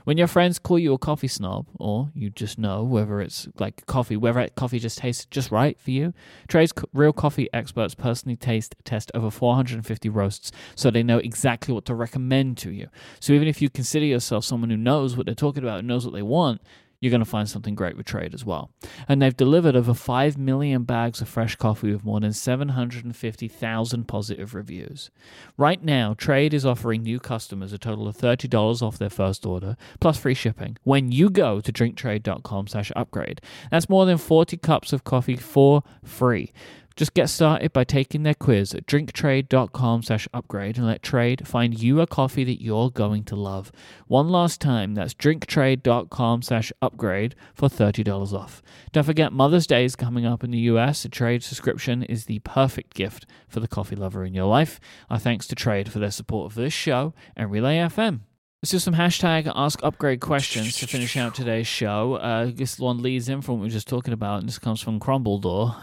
When your friends call you a coffee snob, or you just know whether it's like coffee, whether coffee just tastes just right for you, Trade's real coffee experts personally taste test over 450 roasts, so they know exactly what to recommend to you. So even if you consider yourself someone who knows what they're talking about and knows what they want, you're going to find something great with Trade as well. And they've delivered over 5 million bags of fresh coffee with more than 750,000 positive reviews. Right now, Trade is offering new customers a total of $30 off their first order, plus free shipping, when you go to drinktrade.com slash upgrade. That's more than 40 cups of coffee for free. Just get started by taking their quiz at drinktrade.com slash upgrade and let Trade find you a coffee that you're going to love. One last time, that's drinktrade.com slash upgrade for $30 off. Don't forget Mother's Day is coming up in the US. A Trade subscription is the perfect gift for the coffee lover in your life. Our thanks to Trade for their support of this show and Relay FM. Let's do some hashtag ask upgrade questions to finish out today's show. Uh, this one leads in from what we were just talking about, and this comes from Crumbledore.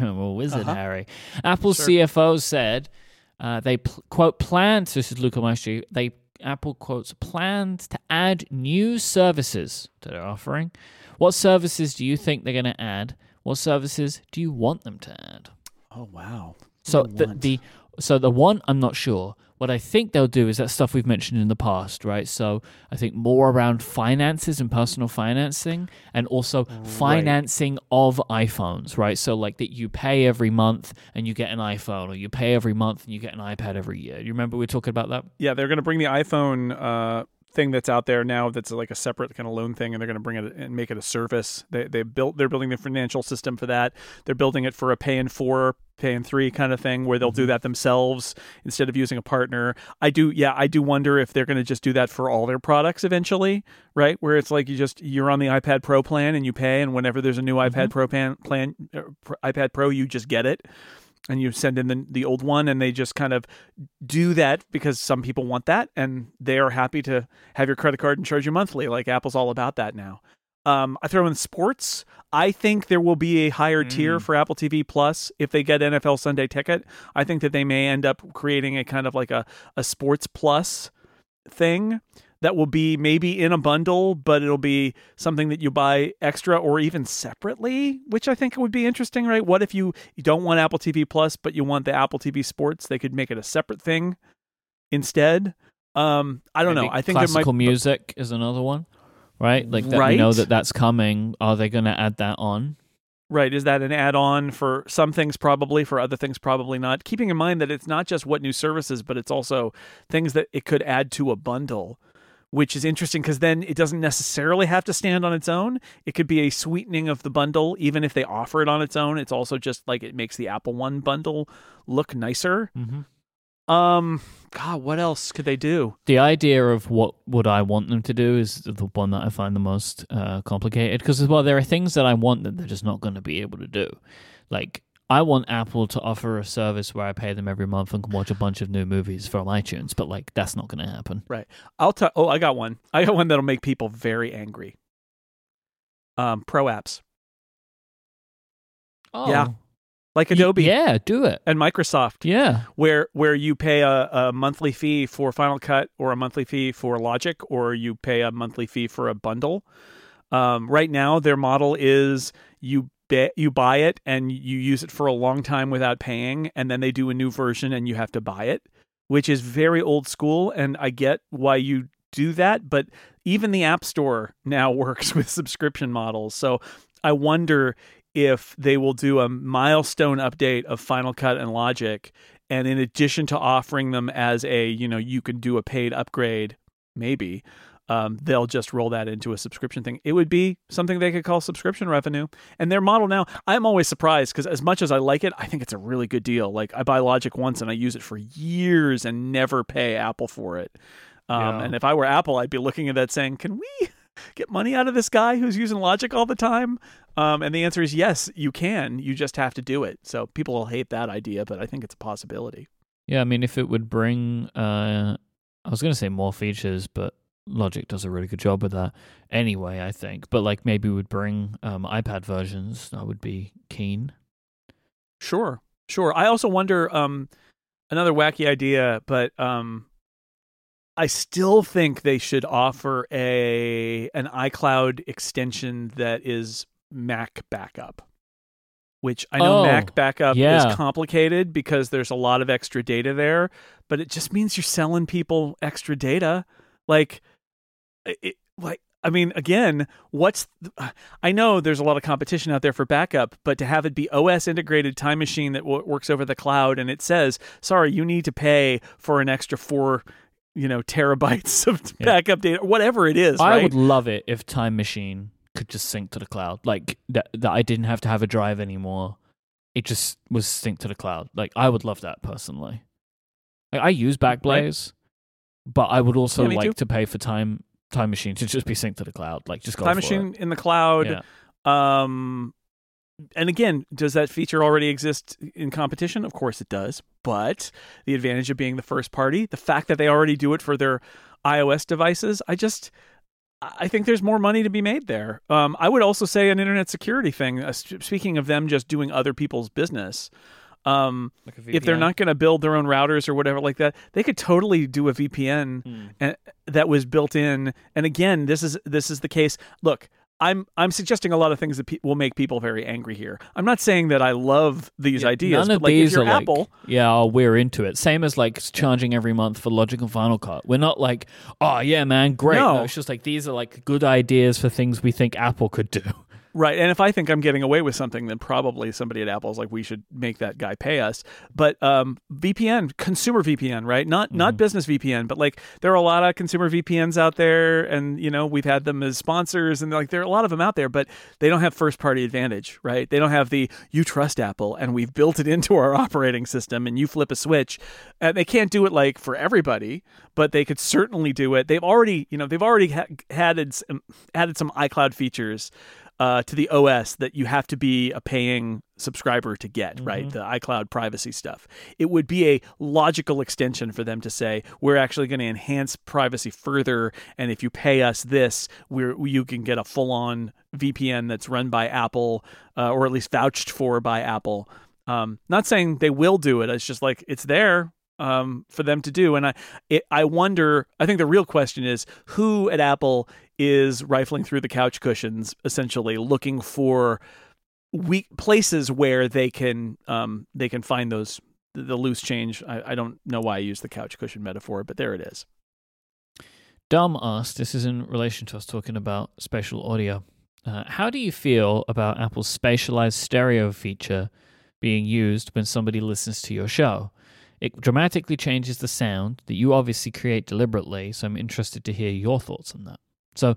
A wizard, uh-huh. Harry. Apple sure. CFO said uh, they pl- quote planned. This is Luca Maestri. They Apple quotes planned to add new services to their offering. What services do you think they're going to add? What services do you want them to add? Oh wow! So the, the so the one I'm not sure. What I think they'll do is that stuff we've mentioned in the past, right? So I think more around finances and personal financing and also right. financing of iPhones, right? So like that you pay every month and you get an iPhone or you pay every month and you get an iPad every year. You remember we were talking about that? Yeah, they're going to bring the iPhone uh thing that's out there now that's like a separate kind of loan thing, and they're going to bring it and make it a service. They they built they're building the financial system for that. They're building it for a pay in four, pay in three kind of thing where they'll do that themselves instead of using a partner. I do yeah, I do wonder if they're going to just do that for all their products eventually, right? Where it's like you just you're on the iPad Pro plan and you pay, and whenever there's a new iPad Pro plan, plan uh, iPad Pro, you just get it and you send in the, the old one and they just kind of do that because some people want that and they are happy to have your credit card and charge you monthly. Like apple's all about that now. Um, i throw in sports. I think there will be a higher tier Mm. for apple tv plus if they get nfl sunday ticket. I think that they may end up creating a kind of like a, a sports plus thing that will be maybe in a bundle, but it'll be something that you buy extra or even separately, which I think would be interesting, right? What if you, you don't want Apple TV Plus, but you want the Apple TV Sports? They could make it a separate thing instead. Um, I don't know. I think classical might music is another one, right? Like that, we know that that's coming. Are they going to add that on? Right. Is that an add on for some things, probably, for other things, probably not? Keeping in mind that it's not just what new services, but it's also things that it could add to a bundle, which is interesting because then it doesn't necessarily have to stand on its own. It could be a sweetening of the bundle, even if they offer it on its own. It's also just like it makes the Apple One bundle look nicer. Mm-hmm. Um, God, what else could they do? The idea of what would I want them to do is the one that I find the most uh, complicated because as well there are things that I want that they're just not going to be able to do. Like I want Apple to offer a service where I pay them every month and can watch a bunch of new movies from iTunes, but like that's not going to happen. Right. I'll tell. Oh, I got one. I got one that'll make people very angry. Um, pro apps Oh. Yeah. like Y- Adobe Yeah, do it. and Microsoft. Yeah. where where you pay a, a monthly fee for Final Cut or a monthly fee for Logic or you pay a monthly fee for a bundle. Um, right now, their model is you you buy it and you use it for a long time without paying, and then they do a new version and you have to buy it, which is very old school. And I get why you do that, but even the App Store now works with subscription models. So I wonder if they will do a milestone update of Final Cut and Logic and in addition to offering them as a you know you can do a paid upgrade maybe um, they'll just roll that into a subscription thing it would be something they could call subscription revenue and their model now i'm always surprised because as much as i like it i think it's a really good deal like i buy logic once and i use it for years and never pay apple for it um, Yeah. and if i were apple i'd be looking at that saying can we get money out of this guy who's using logic all the time um, and the answer is yes, you can. You just have to do it. So people will hate that idea, but I think it's a possibility. Yeah, I mean, if it would bring, uh, I was going to say more features, but Logic does a really good job with that anyway, I think. But like maybe would bring um, iPad versions, I would be keen. Sure, sure. I also wonder um, another wacky idea, but um, I still think they should offer a an iCloud extension that is Mac backup. Which I know Oh, Mac backup yeah. is complicated because there's a lot of extra data there, but it just means you're selling people extra data. Like, it, like I mean, again, what's th- I know there's a lot of competition out there for backup, but to have it be OS integrated time machine that w- works over the cloud and it says, "Sorry, you need to pay for an extra 4, you know, terabytes of Yeah. backup data, whatever it is, I right?" would love it if Time Machine could just sync to the cloud, like that. That I didn't have to have a drive anymore. It just was synced to the cloud. Like I would love that personally. Like, I use mm, Backblaze, but I would also Yeah, like too. to pay for Time Time Machine to just be synced to the cloud. Like just go time machine It. in the cloud. Yeah. Um, and again, does that feature already exist in competition? Of course it does. But the advantage of being the first party, the fact that they already do it for their iOS devices, I just. I think there's more money to be made there. Um, I would also say an internet security thing. Uh, speaking of them just doing other people's business, um, Like if they're not going to build their own routers or whatever like that, they could totally do a VPN Hmm. and that was built in. And again, this is this is the case. Look, I'm I'm suggesting a lot of things that pe- will make people very angry here. I'm not saying that I love these Yeah, ideas, None but of like these if you're are Apple, like, yeah, oh, we're into it. Same as like charging every month for Logic and Final Cut. We're not like, oh yeah, man, great. No. it's just like these are like good ideas for things we think Apple could do. Right. And if I think I'm getting away with something, then probably somebody at Apple is like, we should make that guy pay us. But um, VPN, consumer VPN, right? Not Mm-hmm. not business VPN, but like there are a lot of consumer VPNs out there, and you know we've had them as sponsors, and like there are a lot of them out there, but they don't have first party advantage, right? They don't have the you trust Apple, and we've built it into our operating system, and you flip a switch. And they can't do it like for everybody, but they could certainly do it. They've already, you know, they've already ha- added some, added some iCloud features uh, to the OS that you have to be a paying subscriber to get, right? The iCloud privacy stuff. It would be a logical extension for them to say, we're actually going to enhance privacy further. And if you pay us this, we're, you can get a full on VPN that's run by Apple uh, or at least vouched for by Apple. Um, not saying they will do it. It's just like it's there um, for them to do. And I, it, I wonder. I think the real question is who at Apple is rifling through the couch cushions, essentially looking for weak places where they can um, they can find those the, loose change. I, I don't know why I use the couch cushion metaphor, but there it is. Dom asked, this is in relation to us talking about spatial audio. Uh, how do you feel about Apple's spatialized stereo feature being used when somebody listens to your show? It dramatically changes the sound that you obviously create deliberately, so I'm interested to hear your thoughts on that. So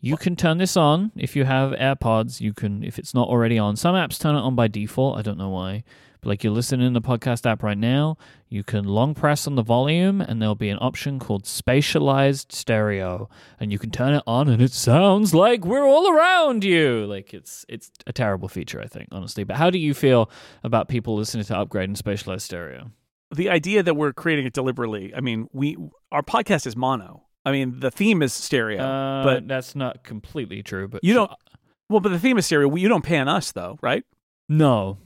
you can turn this on if you have AirPods. You can, if it's not already on. Some apps turn it on by default. I don't know why. But like you're listening in the podcast app right now, you can long press on the volume and there'll be an option called spatialized stereo. And you can turn it on and it sounds like we're all around you. Like it's it's a terrible feature, I think, honestly. But how do you feel about people listening to upgrade and spatialized stereo? The idea that we're creating it deliberately. I mean, we our podcast is mono. I mean, the theme is stereo, Uh, but that's not completely true. But You don't- well, but the theme is stereo. You don't pan us though, right? No,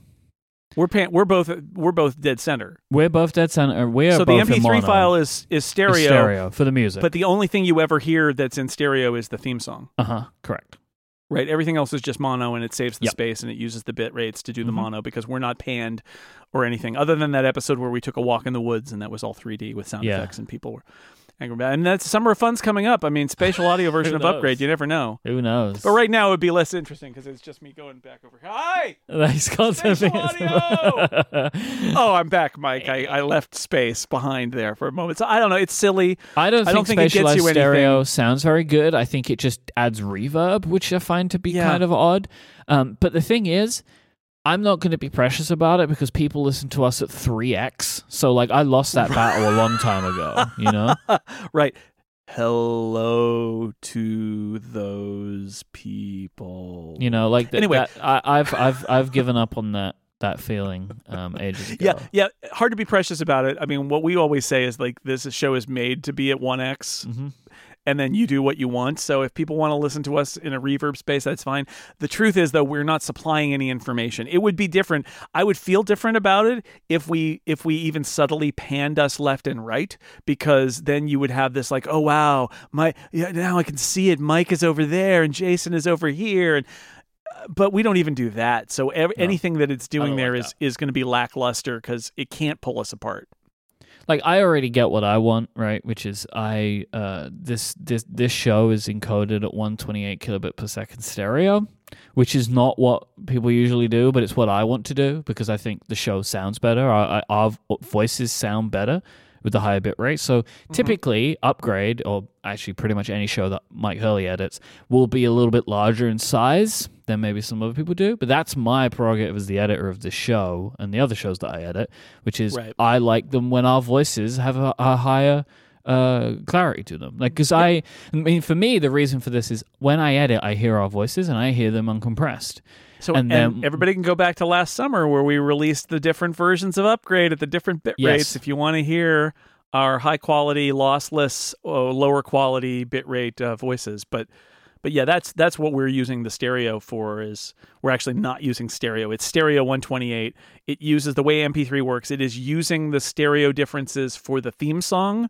We're pan. We're both we're both dead center. we're both dead center. We're so the both in MP3 mono. file is is Is stereo, stereo for the music. but the only thing you ever hear that's in stereo is the theme song. uh huh, correct. Right. Everything else is just mono and it saves the Yep. space and it uses the bit rates to do the Mhm. mono because we're not panned or anything other than that episode where we took a walk in the woods and that was all 3D with sound Yeah. effects and people were angry about it. And that's Summer of Fun's coming up. I mean, spatial audio version of knows? Upgrade, you never know. Who knows? But right now it would be less interesting because it's just me going back over here. Hi! Got Spatial something. Oh, I'm back, Myke. I, I left space behind there for a moment. So I don't know. It's silly. I don't I think don't think it gets you stereo anything. sounds very good. I think it just adds reverb, which I find to be Yeah. kind of odd. Um, but the thing is, I'm not going to be precious about it because people listen to us at 3x. So, like, I lost that battle a long time ago, you know? right. Hello to those people. You know, like, th- Anyway. that, I, I've, I've, I've given up on that, that feeling um, ages ago. Yeah, yeah. Hard to be precious about it. I mean, what we always say is like this show is made to be at one x, hmm and then you do what you want. So if people want to listen to us in a reverb space, that's fine. The truth is, though, we're not supplying any information. It would be different. I would feel different about it if we if we even subtly panned us left and right, because then you would have this like, oh wow, my yeah, now I can see it. Myke is over there, and Jason is over here, and uh, but we don't even do that. So ev- No. anything that it's doing there like is is going to be lackluster because it can't pull us apart. Like I already get what I want, right? Which is I uh this this this show is encoded at 128 kilobit per second stereo, which is not what people usually do, but it's what I want to do because I think the show sounds better. Our, our- our voices sound better with the higher bit rate. So typically, upgrade or actually pretty much any show that Myke Hurley edits will be a little bit larger in size than maybe some other people do. But that's my prerogative as the editor of the show and the other shows that I edit, which is Right. I like them when our voices have a, a higher uh clarity to them like because i i mean for me the reason for this is when i edit i hear our voices and i hear them uncompressed So And and, then- everybody can go back to last summer where we released the different versions of Upgrade at the different bit Yes. rates. If you want to hear our high quality, lossless, uh, lower quality bit rate uh, voices, but but yeah, that's that's what we're using the stereo for. Is we're actually not using stereo. It's stereo 128. It uses the way MP3 works. It is using the stereo differences for the theme song.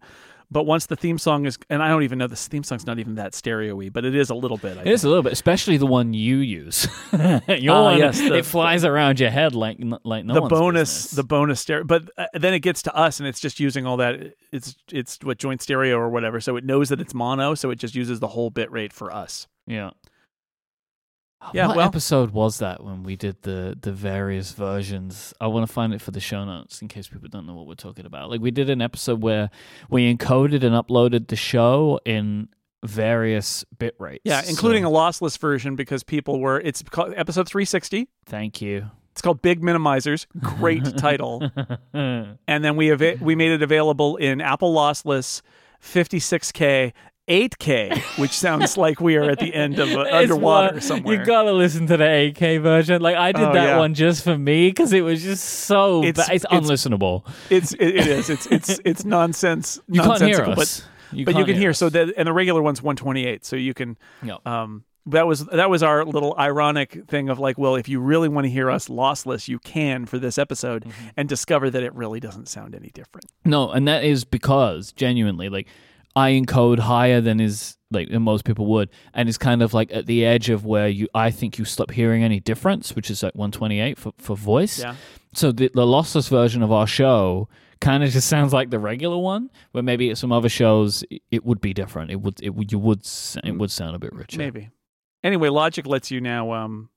But once the theme song is, and I don't even know this theme song's not even that stereo-y, but it is a little bit. I it is think. a little bit especially the one you use your Ah, one yes, the- it flies around your head like like no the bonus business. the bonus stereo but uh, then it gets to us and it's just using all that it's it's what joint stereo or whatever so it knows that it's mono so it just uses the whole bit rate for us yeah Yeah, what well- episode was that when we did the the various versions? I want to find it for the show notes in case people don't know what we're talking about. Like we did an episode where we encoded and uploaded the show in various bit rates. Yeah, including So, a lossless version because people were. It's called episode 360. thank you. It's called Big Minimizers. Great title. And then we ava- we made it available in Apple lossless 56k. 8K, which sounds like we are at the end of uh, underwater one- somewhere. You gotta listen to the 8K version. Like I did Oh, that yeah. one just for me because it was just so. It's- It's, it's it's- unlistenable. it's it, it is it's it's it's nonsense. You can't hear us. but but you can hear. So us. that and the regular one's 128, so you can Yeah. um that was that was our little ironic thing of like, well, if you really want to hear us lossless, you can for this episode Mm-hmm. and discover that it really doesn't sound any different. No, and that is because genuinely, like I encode higher than is like than most people would, and it's kind of like at the edge of where you I think you stop hearing any difference, which is like 128 for for voice. Yeah. So the the lossless version of our show kind of just sounds like the regular one, where maybe at some other shows it- it would be different. It would it would you would it would sound a bit richer. Maybe. Anyway, Logic lets you now um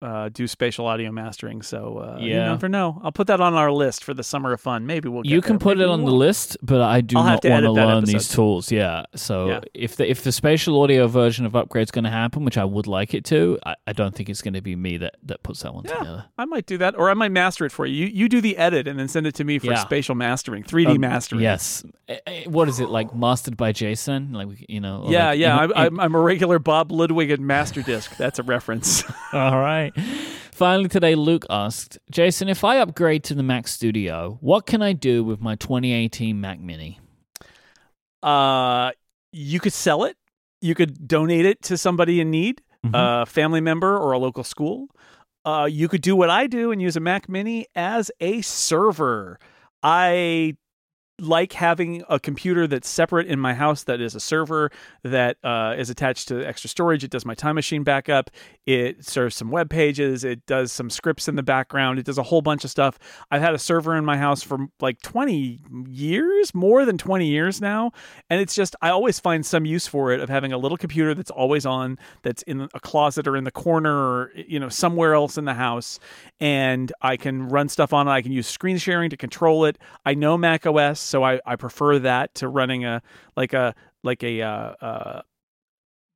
uh, do spatial audio mastering. So uh, you Yeah. never know. I'll put that on our list for the summer of fun. Maybe we'll. Get You can there. put Maybe it on the list, but I do I'll not want to learn these tools. Yeah. So Yeah. if the if the spatial audio version of Upgrade's going to happen, which I would like it to, I, I don't think it's going to be me that that puts that one Yeah. together. I might do that, or I might master it for you. You, you do the edit and then send it to me for Yeah. spatial mastering, 3D Um, mastering. Yes. Eh, eh, What is it like? Mastered by Jason? Like you know? Yeah, like yeah. in- I, in- I'm, I'm a regular Bob Ludwig at Masterdisk. That's a reference. All right. Finally, today, Luke asked Jason, if I upgrade to the Mac Studio, what can I do with my 2018 Mac Mini? uh, you could sell it. You could donate it to somebody in need, Mhm. a family member or a local school. Uh, you could do what I do and use a Mac Mini as a server. I like having a computer that's separate in my house that is a server that uh, is attached to extra storage. It does my time machine backup. It serves some web pages. It does some scripts in the background. It does a whole bunch of stuff. I've had a server in my house for like 20 years, more than 20 years now. And it's just, I always find some use for it of having a little computer that's always on, that's in a closet or in the corner or, you know, somewhere else in the house. And I can run stuff on it. I can use screen sharing to control it. I know Mac OS, so I, I prefer that to running a, like a, like a, uh, uh,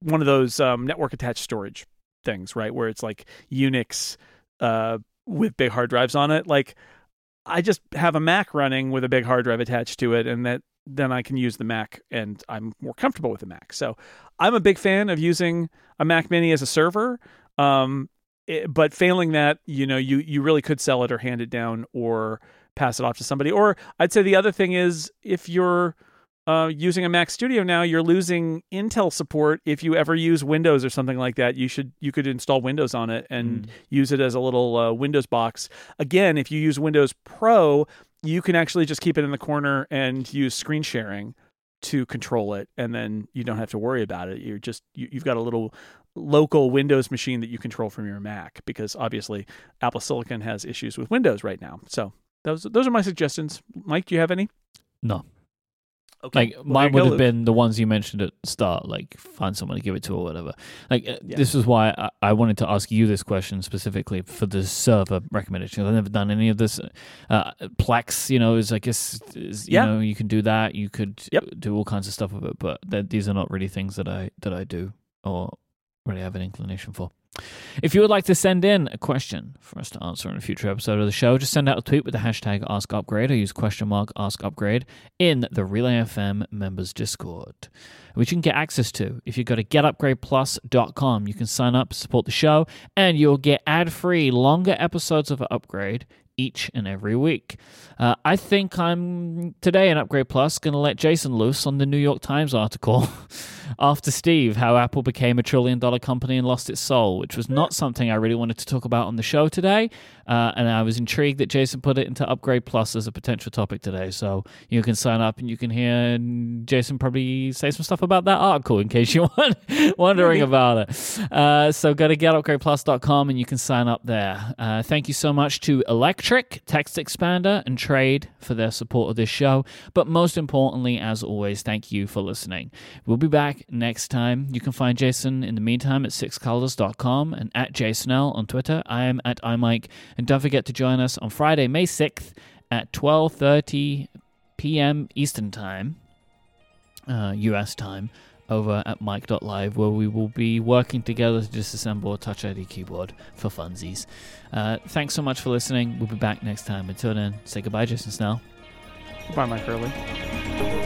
one of those um, network attached storage things, right? Where it's like Unix uh, with big hard drives on it. Like I just have a Mac running with a big hard drive attached to it, and that then I can use the Mac, and I'm more comfortable with the Mac. So I'm a big fan of using a Mac Mini as a server. Um, it- but failing that, you know, you you really could sell it or hand it down or pass it off to somebody. Or I'd say the other thing is if you're uh, using a Mac Studio now, you're losing Intel support. If you ever use Windows or something like that, you should you could install Windows on it and use it as a little uh, Windows box. Again, if you use Windows Pro, you can actually just keep it in the corner and use screen sharing to control it, and then you don't have to worry about it. You're just you, you've got a little local Windows machine that you control from your Mac because obviously Apple Silicon has issues with Windows right now. So those those are my suggestions. Myke, do you have any? No. Okay, Like Well, mine would have Luke. been the ones you mentioned at start, like find someone to give it to or whatever. Like uh, Yeah. this is why I, I wanted to ask you this question specifically for the server recommendations. I've never done any of this. Uh, Plex, you know, is I guess is, you Yeah. know you can do that. You could Yep. do all kinds of stuff with it, but these are not really things that I that I do or really have an inclination for. If you would like to send in a question for us to answer in a future episode of the show, just send out a tweet with the hashtag AskUpgrade or use question mark AskUpgrade in the Relay FM members Discord, which you can get access to. If you go to getupgradeplus.com, you can sign up, support the show, and you'll get ad-free, longer episodes of Upgrade each and every week. Uh, I think I'm today in Upgrade Plus going to let Jason loose on the New York Times article after Steve, how Apple became a trillion dollar company and lost its soul, which was not something I really wanted to talk about on the show today. Uh, and I was intrigued that Jason put it into Upgrade Plus as a potential topic today. So you can sign up and you can hear Jason probably say some stuff about that article in case you're wondering about it. Uh, so go to getupgradeplus.com and you can sign up there. Uh, thank you so much to Electric, TextExpander, and Trade for their support of this show. But most importantly, as always, thank you for listening. We'll be back next time. You can find Jason in the meantime at sixcolors.com and at jsnell on Twitter. I am at imyke. And don't forget to join us on Friday, May 6th at 12.30 p.m. Eastern Time, uh, US time, over at myke.live, where we will be working together to disassemble a Touch ID keyboard for funsies. Uh, thanks so much for listening. We'll be back next time. Until then, say goodbye, Jason Snell. Goodbye, Myke Hurley.